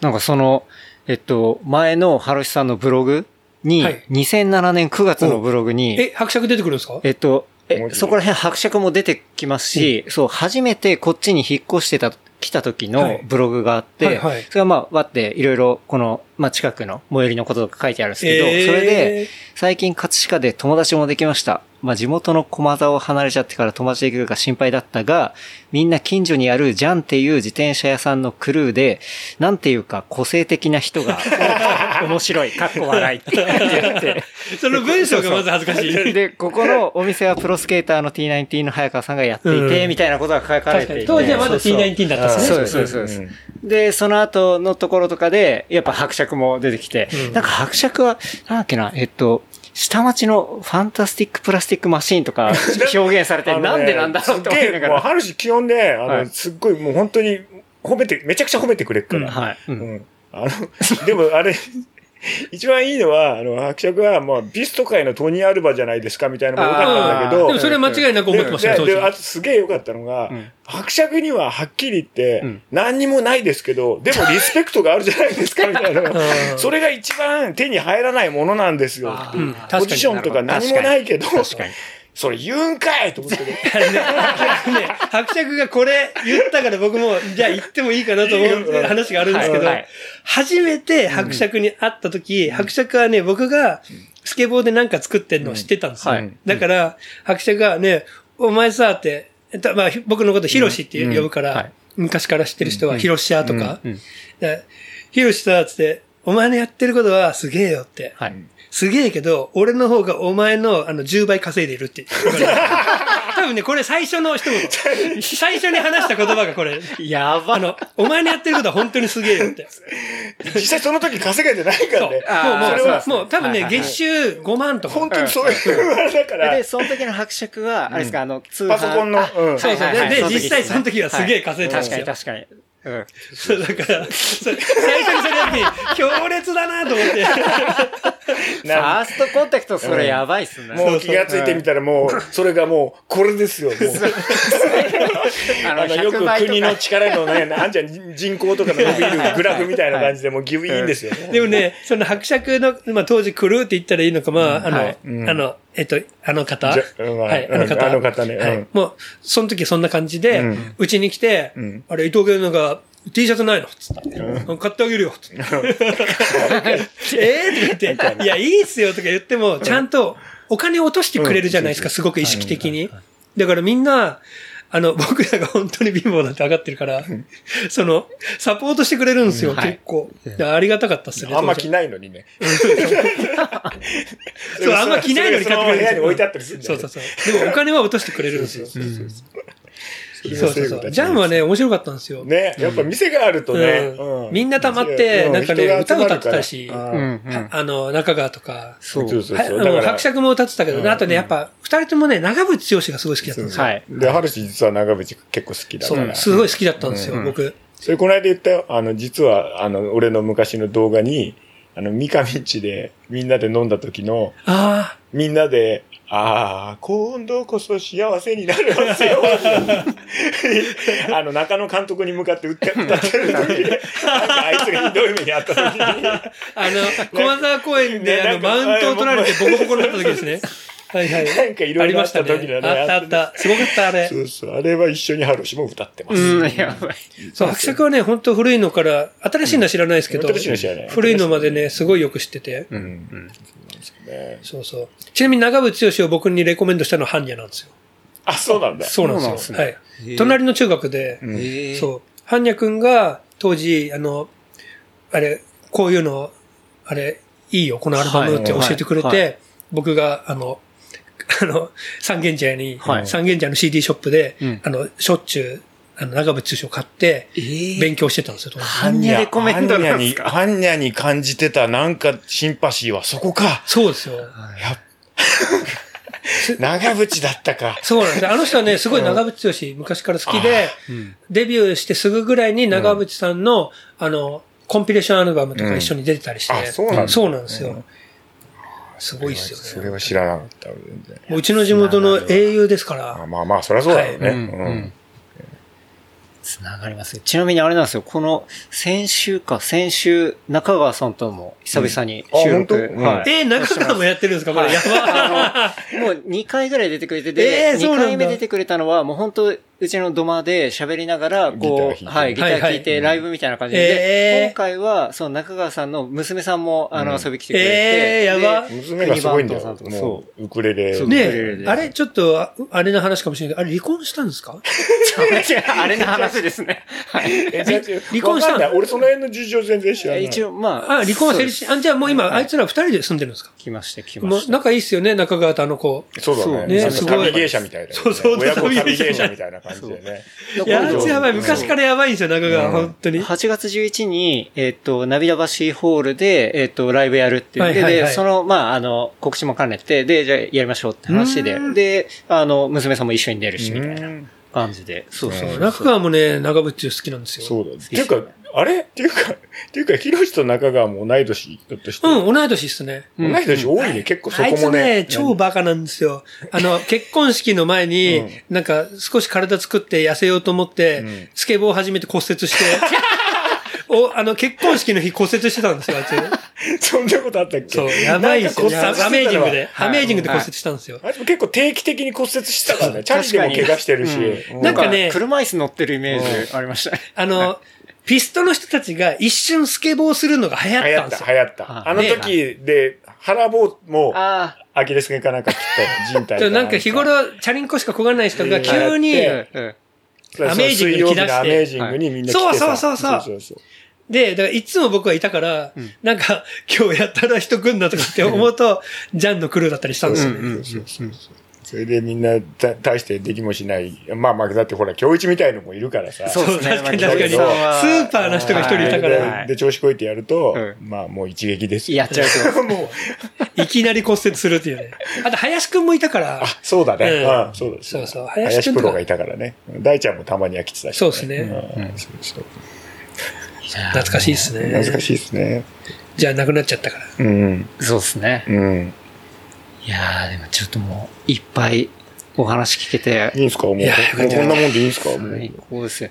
なんかその、えっと、前のハロシさんのブログに、はい。2007年9月のブログに、え、伯爵出てくるんですか？えっと、そこら辺伯爵も出てきますし、そう、初めてこっちに引っ越してた、来た時のはい。ブログがあって、はいはい。それはまあ、わっていろいろ、この、まあ近くの最寄りのこととか書いてあるんですけど、えー。それで、最近葛飾で友達もできました。まあ地元の駒沢を離れちゃってから友達で行くか心配だったが、みんな近所にあるジャンっていう自転車屋さんのクルーで、なんていうか個性的な人が、面白い、かっこ笑いって言って。その文章がまず恥ずかしい。で、ここのお店はプロスケーターの T19 の早川さんがやっていて、うんみたいなことが書かれ。ていて。当時はまだそうそう T19 だったんですね。そうです、そうですそうです。で、その後のところとかで、やっぱ伯爵も出てきて、うんなんか伯爵は、なんだっけな、えっと、下町の Fantastic Plastic Machine とか 表現されて、なんでなんだろうって思いながら。春し基本ね、あの、はいすっごいもう本当に褒めて、めちゃくちゃ褒めてくれっから。はい。ううんん。あの、でもあれ、一番いいのは、あの、伯爵は、もう、ビスト界のトニー・アルバじゃないですか、みたいなのも良かったんだけど、でもそれは間違いなく思ってましたよ、当時でで。あとすげえ良かったのが、うん伯爵にははっきり言って、うん何にもないですけど、でもリスペクトがあるじゃないですか、みたいな。うん それが一番手に入らないものなんですよポジションとか何もないけど、確かに。それ言うんかいと思ってね。ね、ね伯爵がこれ言ったから僕も、じゃあ言ってもいいかなと思う話があるんですけどはいはい、初めて伯爵に会った時、伯爵はね、僕がスケボーでなんか作ってんのを知ってたんですよ。はい。だから、伯爵がね、お前さって、えっとまあ、ひ僕のことヒロシって呼ぶからうん。はい、昔から知ってる人はヒロシアとか。ヒロシさ、つって、お前のやってることはすげえよって。はい。すげえけど、俺の方がお前のあの10倍稼いでいるって。多分ね、これ最初の一言。最初に話した言葉がこれ。やばあの、お前のやってることは本当にすげえよって。実際その時稼げてないかそう。もう、らね。あーもう、それはもう多分ね、はいはいはい月収5万とか。本当にそういうあれだからで、、その時の伯爵は、あれですか、あの、通販。パソコンのあうんそうそうはいはいはいで実際その時はすげえ稼いでたんですよはい確かに確かに。うん。そうだから、そ最初にそれやって、強烈だなと思って。ファーストコンタクト、それやばいっすね。もう気がついてみたらもう、それがもう、これですよ。もう ああの、よく100倍とか。国の力のね、あんじゃん、人口とかの伸びるグラフみたいな感じでもうギブインですよ。でもね、その伯爵の、まあ当時来るって言ったらいいのか、まあ、あの、はい。あの、えっと、あの方。はい、あの方。うんあの方。ねはいうん。もう、その時そんな感じでうちに来てん、あれ、伊藤芸能が T シャツないのつって。買ってあげるよ。つ って。えーとか言って、いや、いいっすよとか言っても、ちゃんとお金を落としてくれるじゃないですか、すごく意識的に。だからみんな、あの、僕らが本当に貧乏なんて分かってるから、その、サポートしてくれるんですよ、はい結構。ありがたかったっすね。あんま着ないのにね。そう、あんま着ないのに買ってくれるんですよ。その部屋に置いてあったりするそうそうそう。でもお金は落としてくれるんですよ。そうそうそう。ジャンはね、面白かったんですよ。ね、やっぱ店があるとね、うん。うん。みんな溜まって、うん。なんかね、歌歌ってたし。あの、中川とか、そう。そうそう伯爵も歌ってたけど、うん。あとね、やっぱ、二人ともね、長渕剛がすごい好きだったんですよ。はい。で、春志実は長渕結構好きだから。そう、すごい好きだったんですよ、うん。僕。それこの間言ったよ。あの、実は、あの、俺の昔の動画に、あの、三上んちでみんなで飲んだ時の、あみんなで、ああ、今度こそ幸せになれますよ。あの、中野監督に向かって歌ってる時に、なんかあいつがひどい目にあった時に、あ、あの、駒沢公園で、ねあの、マウントを取られてボコボコになった時ですね。はいはい。なんかいろいろあった時だね。あったあった。すごかった、あれそ。うそう。あれは一緒にハロシも歌ってます。うん、やばい。そう、伯爵はね、本当古いのから、新しいのは知らないですけど、新しいのは知らない古いのまでね、すごいよく知ってて。うん。ねそうそう。ちなみに長渕剛を僕にレコメンドしたのは般若なんですよ。あ、そうなんだ。そうなんですよ。はい。隣の中学で、そう。般若くんが当時、あの、あれ、こういうの、あれ、いいよ、このアルバムって教えてくれて、僕が、あの、あの、三軒茶屋に、はい。三軒茶屋の CD ショップで、うん。あの、しょっちゅう、あの、長渕剛を買って、ー。勉強してたんですよ、当時。般若レコメンドなんですか般若に感じてたなんかシンパシーはそこか。そうですよ。やっ長渕だったか。そうなんです。よあの人はね、すごい長渕剛昔から好きで、デビューしてすぐぐらいに長渕さんの、あの、コンピレーションアルバムとか一緒に出てたりして、うんあそうなんだそうなんですよ。すごいっすよね。それは知らなかった。全然。もううちの地元の英雄ですかあら、まあまあ、そりゃそうだろうね。うん。うん。つながりますよちなみにあれなんですよ、この先週か、先週、中川さんとも久々に収録。うん。あ本当？はい。えー、中川もやってるんですか？これ、やばもう2回ぐらい出てくれて、で、2えーそうなんだ。回目出てくれたのは、もう本当うちの土間で喋りながら、こう、ギター弾いてはい、ギター弾いはいて、ライブみたいな感じで、えー今回は、その中川さんの娘さんも、あの、うん遊び来てくれて、えーやばで娘がすごいんだよそうウクレレ。ねウクレレでえ、あれ、ちょっと、ああれの話かもしれないけど、あれ離婚したんですか？あれの話ですね。はい。離婚したんない俺その辺の事情全然知らない。一応、まあ。あ、離婚は成立し、あ、じゃあもう今、あいつら二人で住んでるんですか？来まして、来ました。仲いいっすよね、中川とあの子。そうだね。すごい旅芸者みたいなね。そうそう親子旅旅芸者芸者みたいな感じでね。いや、あいつやばい。昔からやばいんですよ、中川。うん本当に。8月11に、えっ、と、ナビダバシーホールで、えっ、と、ライブやるって言って、はいはいはいで、その、まあ、あの、告知も兼ねて、で、じゃあやりましょうって話でうん、で、あの、娘さんも一緒に出るし、みたいなうん感じで。そうそうそう。中川もね、長渕好きなんですよ。そうだ。っていうか、あれ？っていうか、っていうか、ヒロシと中川も同い年だとして。うん、同い年っすね。うん同い年多いね。結構そあいつこもねね、。超バカなんですよ。あの、結婚式の前に、うんなんか少し体作って痩せようと思って、うんスケボーを始めて骨折して、お、あの、結婚式の日骨折してたんですよ、あいつ。そんなことあったっけ？そう、やばいですよ。アメージングで、はいアメージングで骨折したんですよ。あいつも結構定期的に骨折してたからね。チャリでも怪我してるし。うんなんかね車椅子乗ってるイメージありましたね。あの、ピストの人たちが一瞬スケボーするのが流行流行った、ったんですよ。流行った。ああの時で、腹棒も、あアキレス腱かなんか切った人体でなんか日頃、チャリンコしかこがない人が急に、アメージングに来だして。のアメージングにみんな来てさ。そうそうそうそう。そうそうで、だからいつも僕はいたから、なんか、今日やったら人来んなとかって思うと、ジャンのクルーだったりしたんですよ。ね。うんそれでみんなた大してできもしない。まあまあ、だってほら、今日一みたいのもいるからさ。そうですね。確かにまあ確かに。スーパーな人が一人いたかでら、で、調子こいてやると、うまあもう一撃ですよ。やっちゃうと。もう、いきなり骨折するっていうね。あと、林くんもいたから、そうだね。うんうん、そうです。そうそう林プロがいたからね。大ちゃんもたまには来てたし、そうですねうんそうそう懐かしいですね。懐かしいですね。じゃあ、なくなっちゃったから。うん。そうですね。うん。いやー、でもちょっともう、いっぱいお話聞けていい、んすか？もう、もいうやこんなもんでいいんすか？もう。最高ですよ。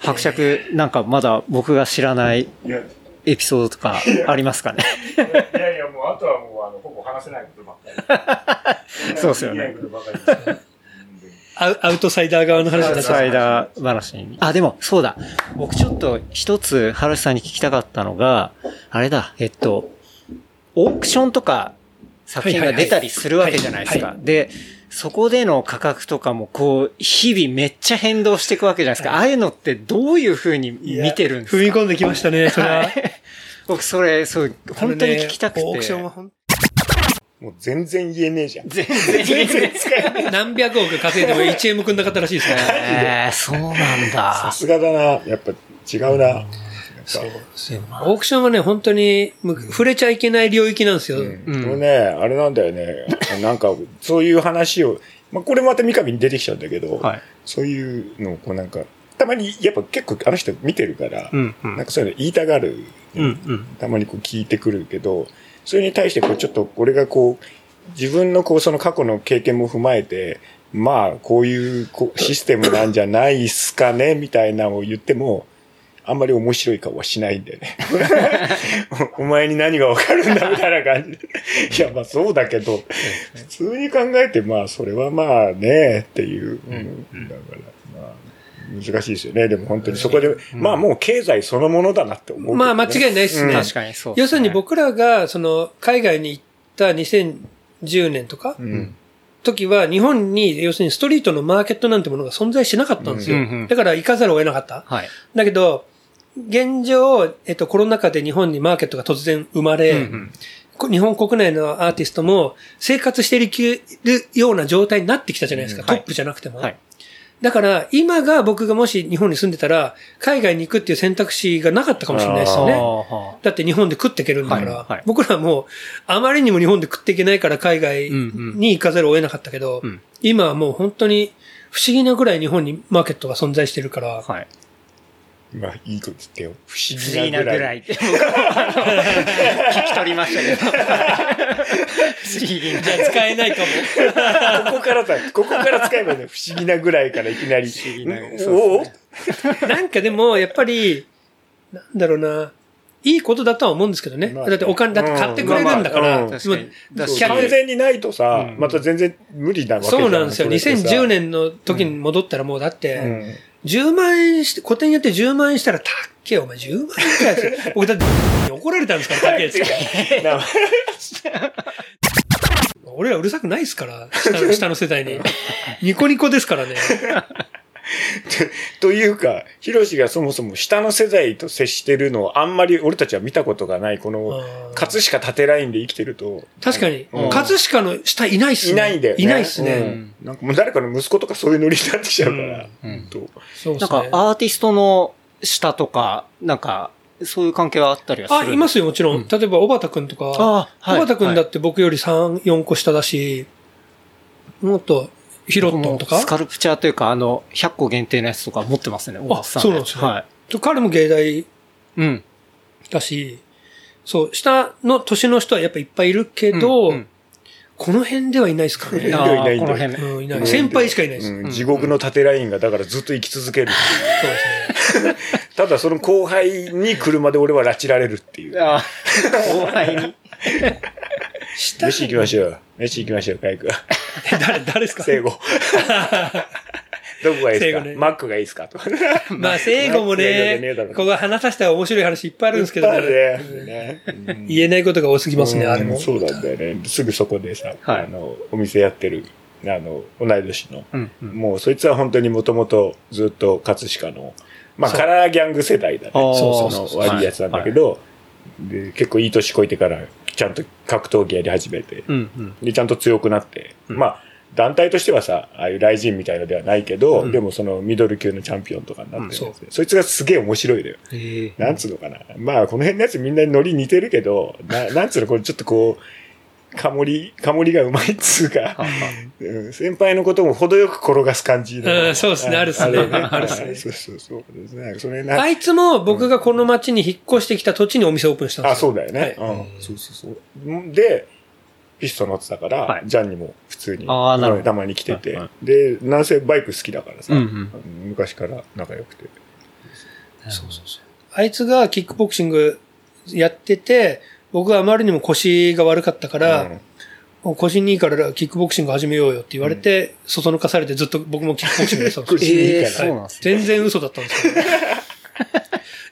伯爵、なんかまだ僕が知らないエピソードとかありますかね？やいや、もう、あとはもう、あの、ほぼ話せないことばっかり。そうっすよねアウ アウトサイダー側の話だったサイダー話に。あ、でも、そうだ。僕ちょっと一つ、ハルさんに聞きたかったのが、あれだ、えっと、オークションとか作品が出たりするわけじゃないですはいはか。で、そこでの価格とかもこう、日々めっちゃ変動していくわけじゃないですか。ああいうのってどういう風に見てるんですか？踏み込んできましたね、それは。はい 僕それ、そう、本当に聞きたくて。ねオークションはほんもう全然言えねえじゃん。全然全然使えない。何百億稼いでも1円もくんなかったらしいですね。えー、そうなんさだ。すがだな。やっぱ違うな。やっぱオークションはね、本当に、触れちゃいけない領域なんですよ。うん。これね、あれなんだよね。なんか、そういう話を、まあ、これまた三上に出てきちゃうんだけど、はい。そういうのをこうなんか、たまに、やっぱ結構あの人見てるから、うん、うんなんかそういうの言いたがる。うん、うん。たまにこう聞いてくるけど、それに対してこうちょっと俺がこう、自分のこうその過去の経験も踏まえて、まあこういうシステムなんじゃないっすかね、みたいなのを言っても、あんまり面白い顔はしないんだよね。お お前に何がわかるんだみたいな感じで。いや、まあそうだけど、普通に考えて、まあそれはまあね、っていう。うんだから、まあ、難しいですよね。でも本当にそこで、まあもう経済そのものだなって思うけどね、まあ間違いないですね。確かにそう、要するに、僕らが、その、海外に行った2010年とか、うん。時は、日本に、要するにストリートのマーケットなんてものが存在しなかったんですよ。うんうんうんだから行かざるを得なかった。はい。だけど、現状、えっと、コロナ禍で日本にマーケットが突然生まれ、うんうんこ日本国内のアーティストも生活していけるような状態になってきたじゃないですか。うんトップじゃなくても。はい。だから、今が僕がもし日本に住んでたら、海外に行くっていう選択肢がなかったかもしれないですよね。はだって日本で食っていけるんだから、はいはい僕らもう、あまりにも日本で食っていけないから海外に行かざるを得なかったけど、うん今はもう本当に不思議なぐらい日本にマーケットが存在してるから、はい。まあいいこと言ってよ。不思不思議なぐらい。ぐらい聞き取りましたけど。不思議な。じゃあ使えないかも。ここからだ、ここから使えばね、不思議なぐらいからいきなり。不思議なうんそうおおなんかでも、やっぱり、なんだろうな、いいことだとは思うんですけどね。まあだってお金、だって買ってくれるんだから。完全にないとさ、うんまた全然無理なわけじゃんそうなんですよ。それってさ2010年の時に戻ったらもうだって、うん10万円して、古典やって10万円したら、たっけえお前10万円かやつ。僕だって、怒られたんですから、たっけえっつって。な俺らうるさくないですから、下の世代に。ニコニコですからね。というか、ヒロシがそもそも下の世代と接してるのをあんまり俺たちは見たことがない、この葛飾縦ラインで生きてると。確かに、うん葛飾の下いないっすね。いないんだよね。いないっすね。うんなんかもう誰かの息子とかそういうノリになってきちゃうから。うん本当そうですね。なんかアーティストの下とか、なんか、そういう関係はあったりはするあ、いますよ、もちろん。うん例えば、小畑くんとか、あはい小畑くんだって僕より3、4個下だし、もっと、ヒロットンとか？スカルプチャーというか、あの、100個限定のやつとか持ってますね、大橋さん。そうなんですねはい。彼も芸大うん。だし、そう、下の年の人はやっぱいっぱいいるけど、うんうんこの辺ではいないですかね。いないいないこの辺ね。うん、いない。先輩しかいないです。うん地獄の縦ラインがだからずっと生き続ける。そうですね。ただその後輩に車で俺は拉致られるっていう。後輩に。下飯行きましょう。飯行きましょう、カイ君。誰、誰ですか？聖子。どこがいいですか、ねマックがいいですか？とか。まあ、聖子もねここ話させたら面白い話いっぱいあるんですけどね。るねうん言えないことが多すぎますね、あれも。うんそうなんだよね。すぐそこでさ、はいあの、お店やってる、あの、同い年の、うんうん。もうそいつは本当にもともとずっと葛飾の、まあカラーギャング世代だね。そそうそうの悪いやつなんだけど、で結構いい年こいてからちゃんと格闘技やり始めて、うんうん。で、ちゃんと強くなって、うんまあ、団体としてはさ、ああいうライジンみたいのではないけど、うんでもそのミドル級のチャンピオンとかになってるうんでそいつがすげえ面白いのよ。えなんつうのかな。まあ、この辺のやつみんなノリ似てるけど、ななんつうの、これちょっとこう、かもり、かもりがうまいっつうか、うん。先輩のことも程よく転がす感じのうんそうっすね。あるっすね。あるっすね。そうそうそう。ですね。それな。あいつも僕がこの町に引っ越してきた土地にお店オープンしたんであ、すよ。そうだよね。はい。うん。そうそうそう。で、ピスト乗ってたから、はい。ジャンにも普通に、たまに来てて、で、なんせバイク好きだからさ、昔から仲良くて。そうそうそう。あいつがキックボクシングやってて、僕はあまりにも腰が悪かったから、うん。腰にいいからキックボクシング始めようよって言われて、そそのかされてずっと僕もキックボクシングやってたんですよ。えーそうなんですね。全然嘘だったんですけど。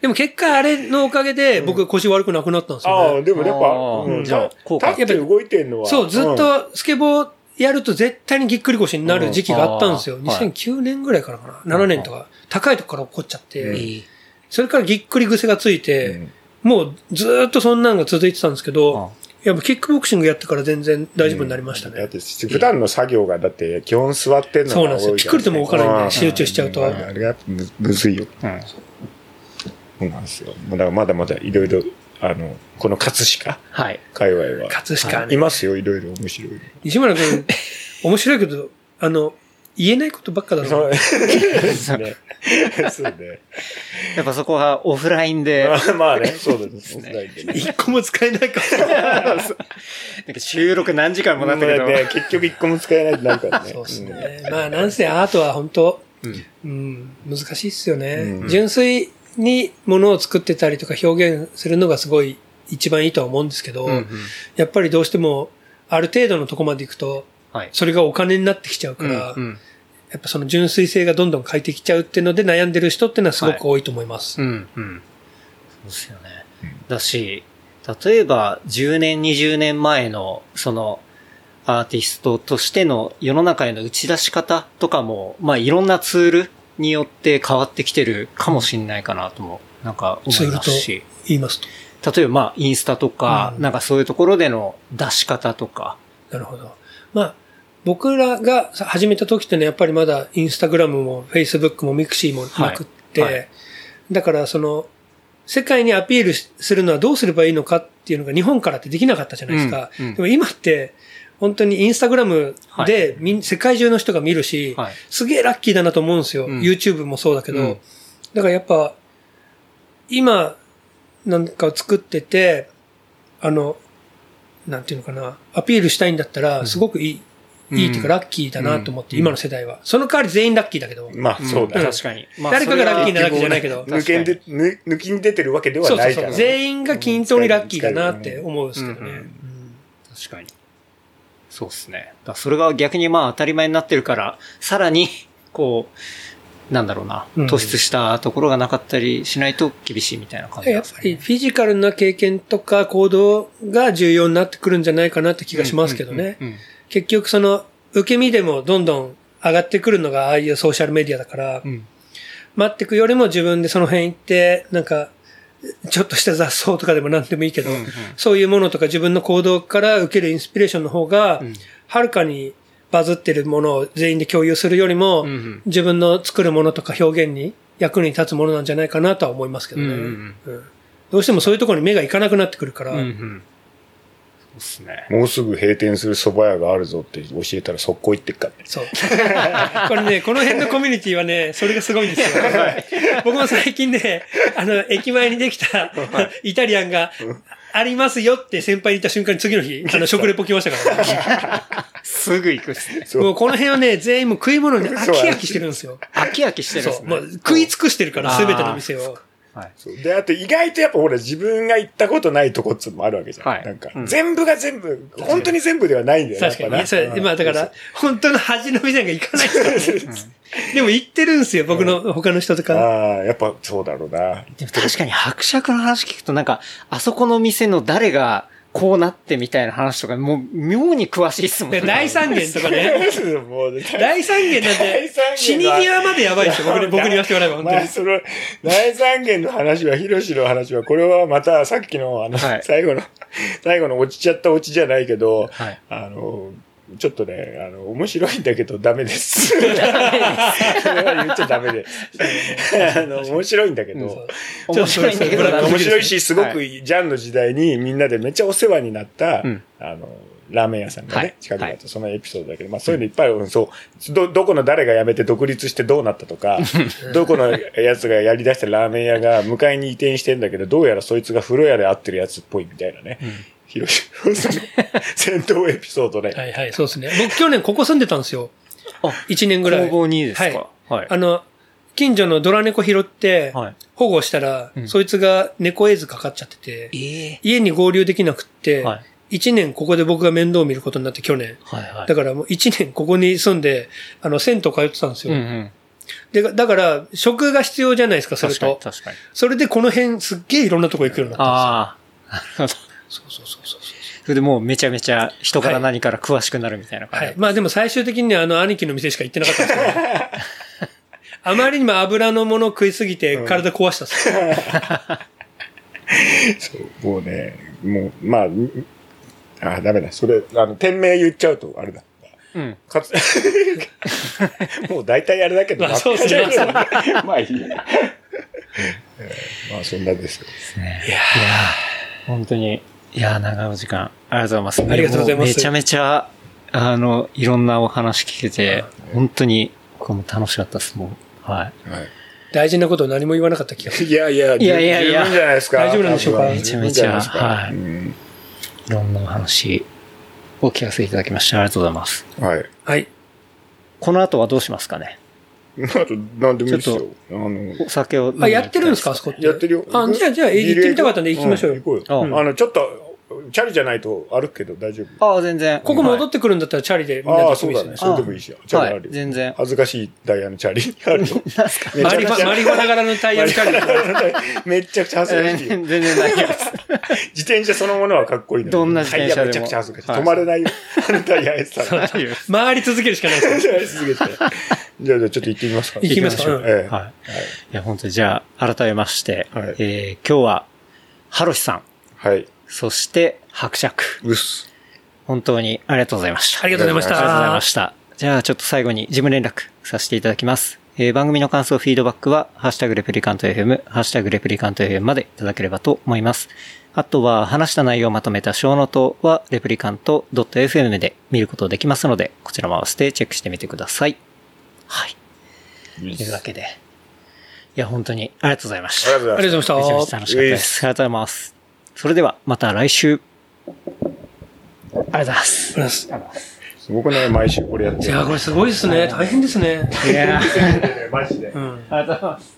でも結果あれのおかげで僕腰悪くなくなったんですああ、よね。でもやっぱ、うん、じゃあ立って。動いてんのは。そう、ずっん、とスケボーやると絶対にぎっくり腰になる時期があったんですよ。うん。あーはい2009年ぐらいからかな。7年とか。高いとこから起こっちゃって、うん。それからぎっくり癖がついて、うんもうずーっとそんなんが続いてたんですけど、あやっぱキックボクシングやってから全然大丈夫になりましたね。だって、普段の作業が、だって、基本座ってんのがそうなんですよピクリとも動かないんでうん集中しちゃうとんあれがむむずいよ。うんそうなんですよ。だからまだまだいろいろ、あの、この葛飾？はい。界隈は。葛飾ねいますよ、いろいろ面白い。西村君、面白いけど、あの、言えないことばっかだそうろ。ですね。そうね。やっぱそこはオフラインで、ま あまあね、そうですね。一個も使えないから。なんか収録何時間もなったけど、ね、結局一個も使えないってなるからね。そうですね。まあ、なんせアートは本当、うんうん、難しいっすよね。うん純粋にものを作ってたりとか表現するのがすごい一番いいとは思うんですけど、うんうんやっぱりどうしても、ある程度のとこまで行くと、はい。それがお金になってきちゃうから、うんうんやっぱその純粋性がどんどん変えてきちゃうっていうので悩んでる人っていうのはすごく多いと思います。うん、うん。そうですよね。だし、例えば10年、20年前の、その、アーティストとしての世の中への打ち出し方とかも、まあいろんなツールによって変わってきてるかもしれないかなとも、なんか思いますし。言いますと？例えばまあインスタとか、うんなんかそういうところでの出し方とか。なるほど。まあ、僕らがさ始めた時ってのはやっぱりまだインスタグラムもフェイスブックもミクシーもなくって、はい。はい。だからその、世界にアピールするのはどうすればいいのかっていうのが日本からってできなかったじゃないですか。うんうん。でも今って、本当にインスタグラムで、みん世界中の人が見るし、はい。すげえラッキーだなと思うんですよ。うん。YouTube もそうだけど、うん。だからやっぱ、今、なんか作ってて、あの、なんていうのかな、アピールしたいんだったら、すごくいい、いいっていうかラッキーだなと思って、今の世代は。その代わり全員ラッキーだけど。まあ、そうだ。確かに。まあ誰かがラッキーなわけじゃないけど。抜けんで、ぬ抜きに出てるわけではそうそうそう。ないから。全員が均等にラッキーだなって思うんですけどね。うんうん確かに。そうですね。それが逆にまあ当たり前になってるから、さらに、こう、なんだろうな、うん。突出したところがなかったりしないと厳しいみたいな感じね。やっぱりフィジカルな経験とか行動が重要になってくるんじゃないかなって気がしますけどね。結局その受け身でもどんどん上がってくるのがああいうソーシャルメディアだから、うん。待ってくよりも自分でその辺行って、なんか、ちょっとした雑草とかでも何でもいいけど、うんうん。そういうものとか自分の行動から受けるインスピレーションの方が、うん。はるかにバズってるものを全員で共有するよりも、うんうん。自分の作るものとか表現に役に立つものなんじゃないかなとは思いますけどね。うんうんうん。どうしてもそういうところに目がいかなくなってくるから、うんうんですね。もうすぐ閉店する蕎麦屋があるぞって教えたら速攻行ってっからね。そう。これね、この辺のコミュニティはね、それがすごいんですよ。僕も最近ね、あの、駅前にできたイタリアンがありますよって先輩に言った瞬間に次の日、あの、食レポ来ましたから、ね、すぐ行くっすね。そうもうこの辺はね、全員もう食い物に飽き飽きしてるんですよ。飽き飽きしてるんですそう。ね。もう食い尽くしてるから、うんすべての店を。はい。そうで、あと意外とやっぱほら自分が行ったことないとこっつうのもあるわけじゃん。はいなんか、うん全部が全部、本当に全部ではないんだよね。確かにそれ、なまあだから、本当の恥の店が行かないからね。でも行ってるんですよ、僕の他の人とか。ああ、やっぱそうだろうな。でも確かに伯爵の話聞くとなんか、あそこの店の誰がこうなってみたいな話とか、もう妙に詳しいっすもんね。で大三元とかね。大三元なんて、死に際までやばいですよ、僕に、僕に言わせてもらえば、本当まあ、に。その、大三元の話は、ヒロシの話は、これはまたさっきの、あの、はい最後の、最後の落ちちゃった落ちじゃないけど、はいあの、ちょっとね、あの、面白いんだけどダメです。それは言っちゃダメで。あの、面白いんだけど、面白いんだけど面白いし、すごく、はジャンの時代にみんなでめっちゃお世話になった、うん。あの、ラーメン屋さんがね、はい。近くだとそのエピソードだけど、まあそういうのいっぱいある、そう、ど、どこの誰が辞めて独立してどうなったとか、どこのやつがやり出したラーメン屋が向かいに移転してんだけど、どうやらそいつが風呂屋で会ってるやつっぽいみたいなね。広島の戦闘エピソードね。はいはい、そうですね。僕去年ここ住んでたんですよ。あ、1年ぐらい。工房にですはいかはい。あの、近所のドラ猫拾ってはい、保護したら、うんそいつが猫エイズかかっちゃってて、ええ家に合流できなくって、は1年ここで僕が面倒を見ることになって去年。はいはい。だからもう1年ここに住んで、あの、銭湯通ってたんですよ。うんうん。で、だから、食が必要じゃないですか、それ確かに、と。確かに。それでこの辺すっげえいろんなとこ行くようになったああ、なるほど。そうそうそうそう。それでもうめちゃめちゃ人から何から詳しくなるみたいな感じ。はい。まあでも最終的にはあの兄貴の店しか行ってなかったんですけど、あまりにも油のものを食いすぎて体壊したっすよ。そう、もうね、もう、まあ、んあ、ダメだ。それ、あの、店名言っちゃうと、あれだ。うん。かつ、もう大体あれだけどな。まあそうですねまあいいまあそんなですよ。ねいやー本当に、いやー長いお時間、ありがとうございます。ありがとうございますもめちゃめちゃ、あの、いろんなお話聞けて、本当に、これも楽しかったです、もう。はい。はい大事なことを何も言わなかった気がする。いやいや、いやいやいやじゃないですか。大丈夫なんでしょうか？めちゃめちゃはいうんいろんなお話を聞かせていただきまして、ありがとうございます。はい。はい。この後はどうしますかね？あと、なんでもいいですちょよ。あの、お酒をあ。やってるんですか？あそこって。やってるよ。あ、じゃあ、じゃあ、行ってみたかったんで行きましょうよ。ん行こうよ。うんあの、ちょっと、チャリじゃないと歩くけど大丈夫？ああ、全然。ここ戻っってくるんだったらチャリでみんなああ、で行ってもいいですね。そうだね。それでもいいし。チャリはいあるよ。全然。恥ずかしいダイヤのチャリ。あるよ。めマリファ、マリファながらのタイヤのチャリで。めっちゃくちゃ恥ずかしいよ。全然大丈夫です。自転車そのものはかっこいいどんな自転車でもタイヤめちゃくちゃ恥ずかしい。はい止まれないよ。あのタイヤやってたら。回り続けるしかないですよ。やり続けて。じゃあ、じゃあちょっと行ってみますか。行きましょうええはい。いや、本当にじゃあ、改めまして、はいえー今日は、ハロシさん、はい。そして、伯爵、うっす。本当にありがとうございました。ありがとうございました。ありがとうございました。じゃあ、ちょっと最後に事務連絡させていただきます。えー番組の感想、フィードバックは、ハッシュタグレプリカント FM、ハッシュタグレプリカント FM までいただければと思います。あとは、話した内容をまとめた小ノートは、レプリカント .fm で見ることできますので、こちらも合わせてチェックしてみてください。はい。というわけで。いや、本当にありがとうございました。ありがとうございます。ありがとうございました。めちゃめちゃ楽しかったです。ありがとうございます。それでは、また来週。ありがとうございます。ありがとうございます。すごくない毎週これやってる。いや、これすごいですね。大変ですね。いやマジで。うん。ありがとうございます。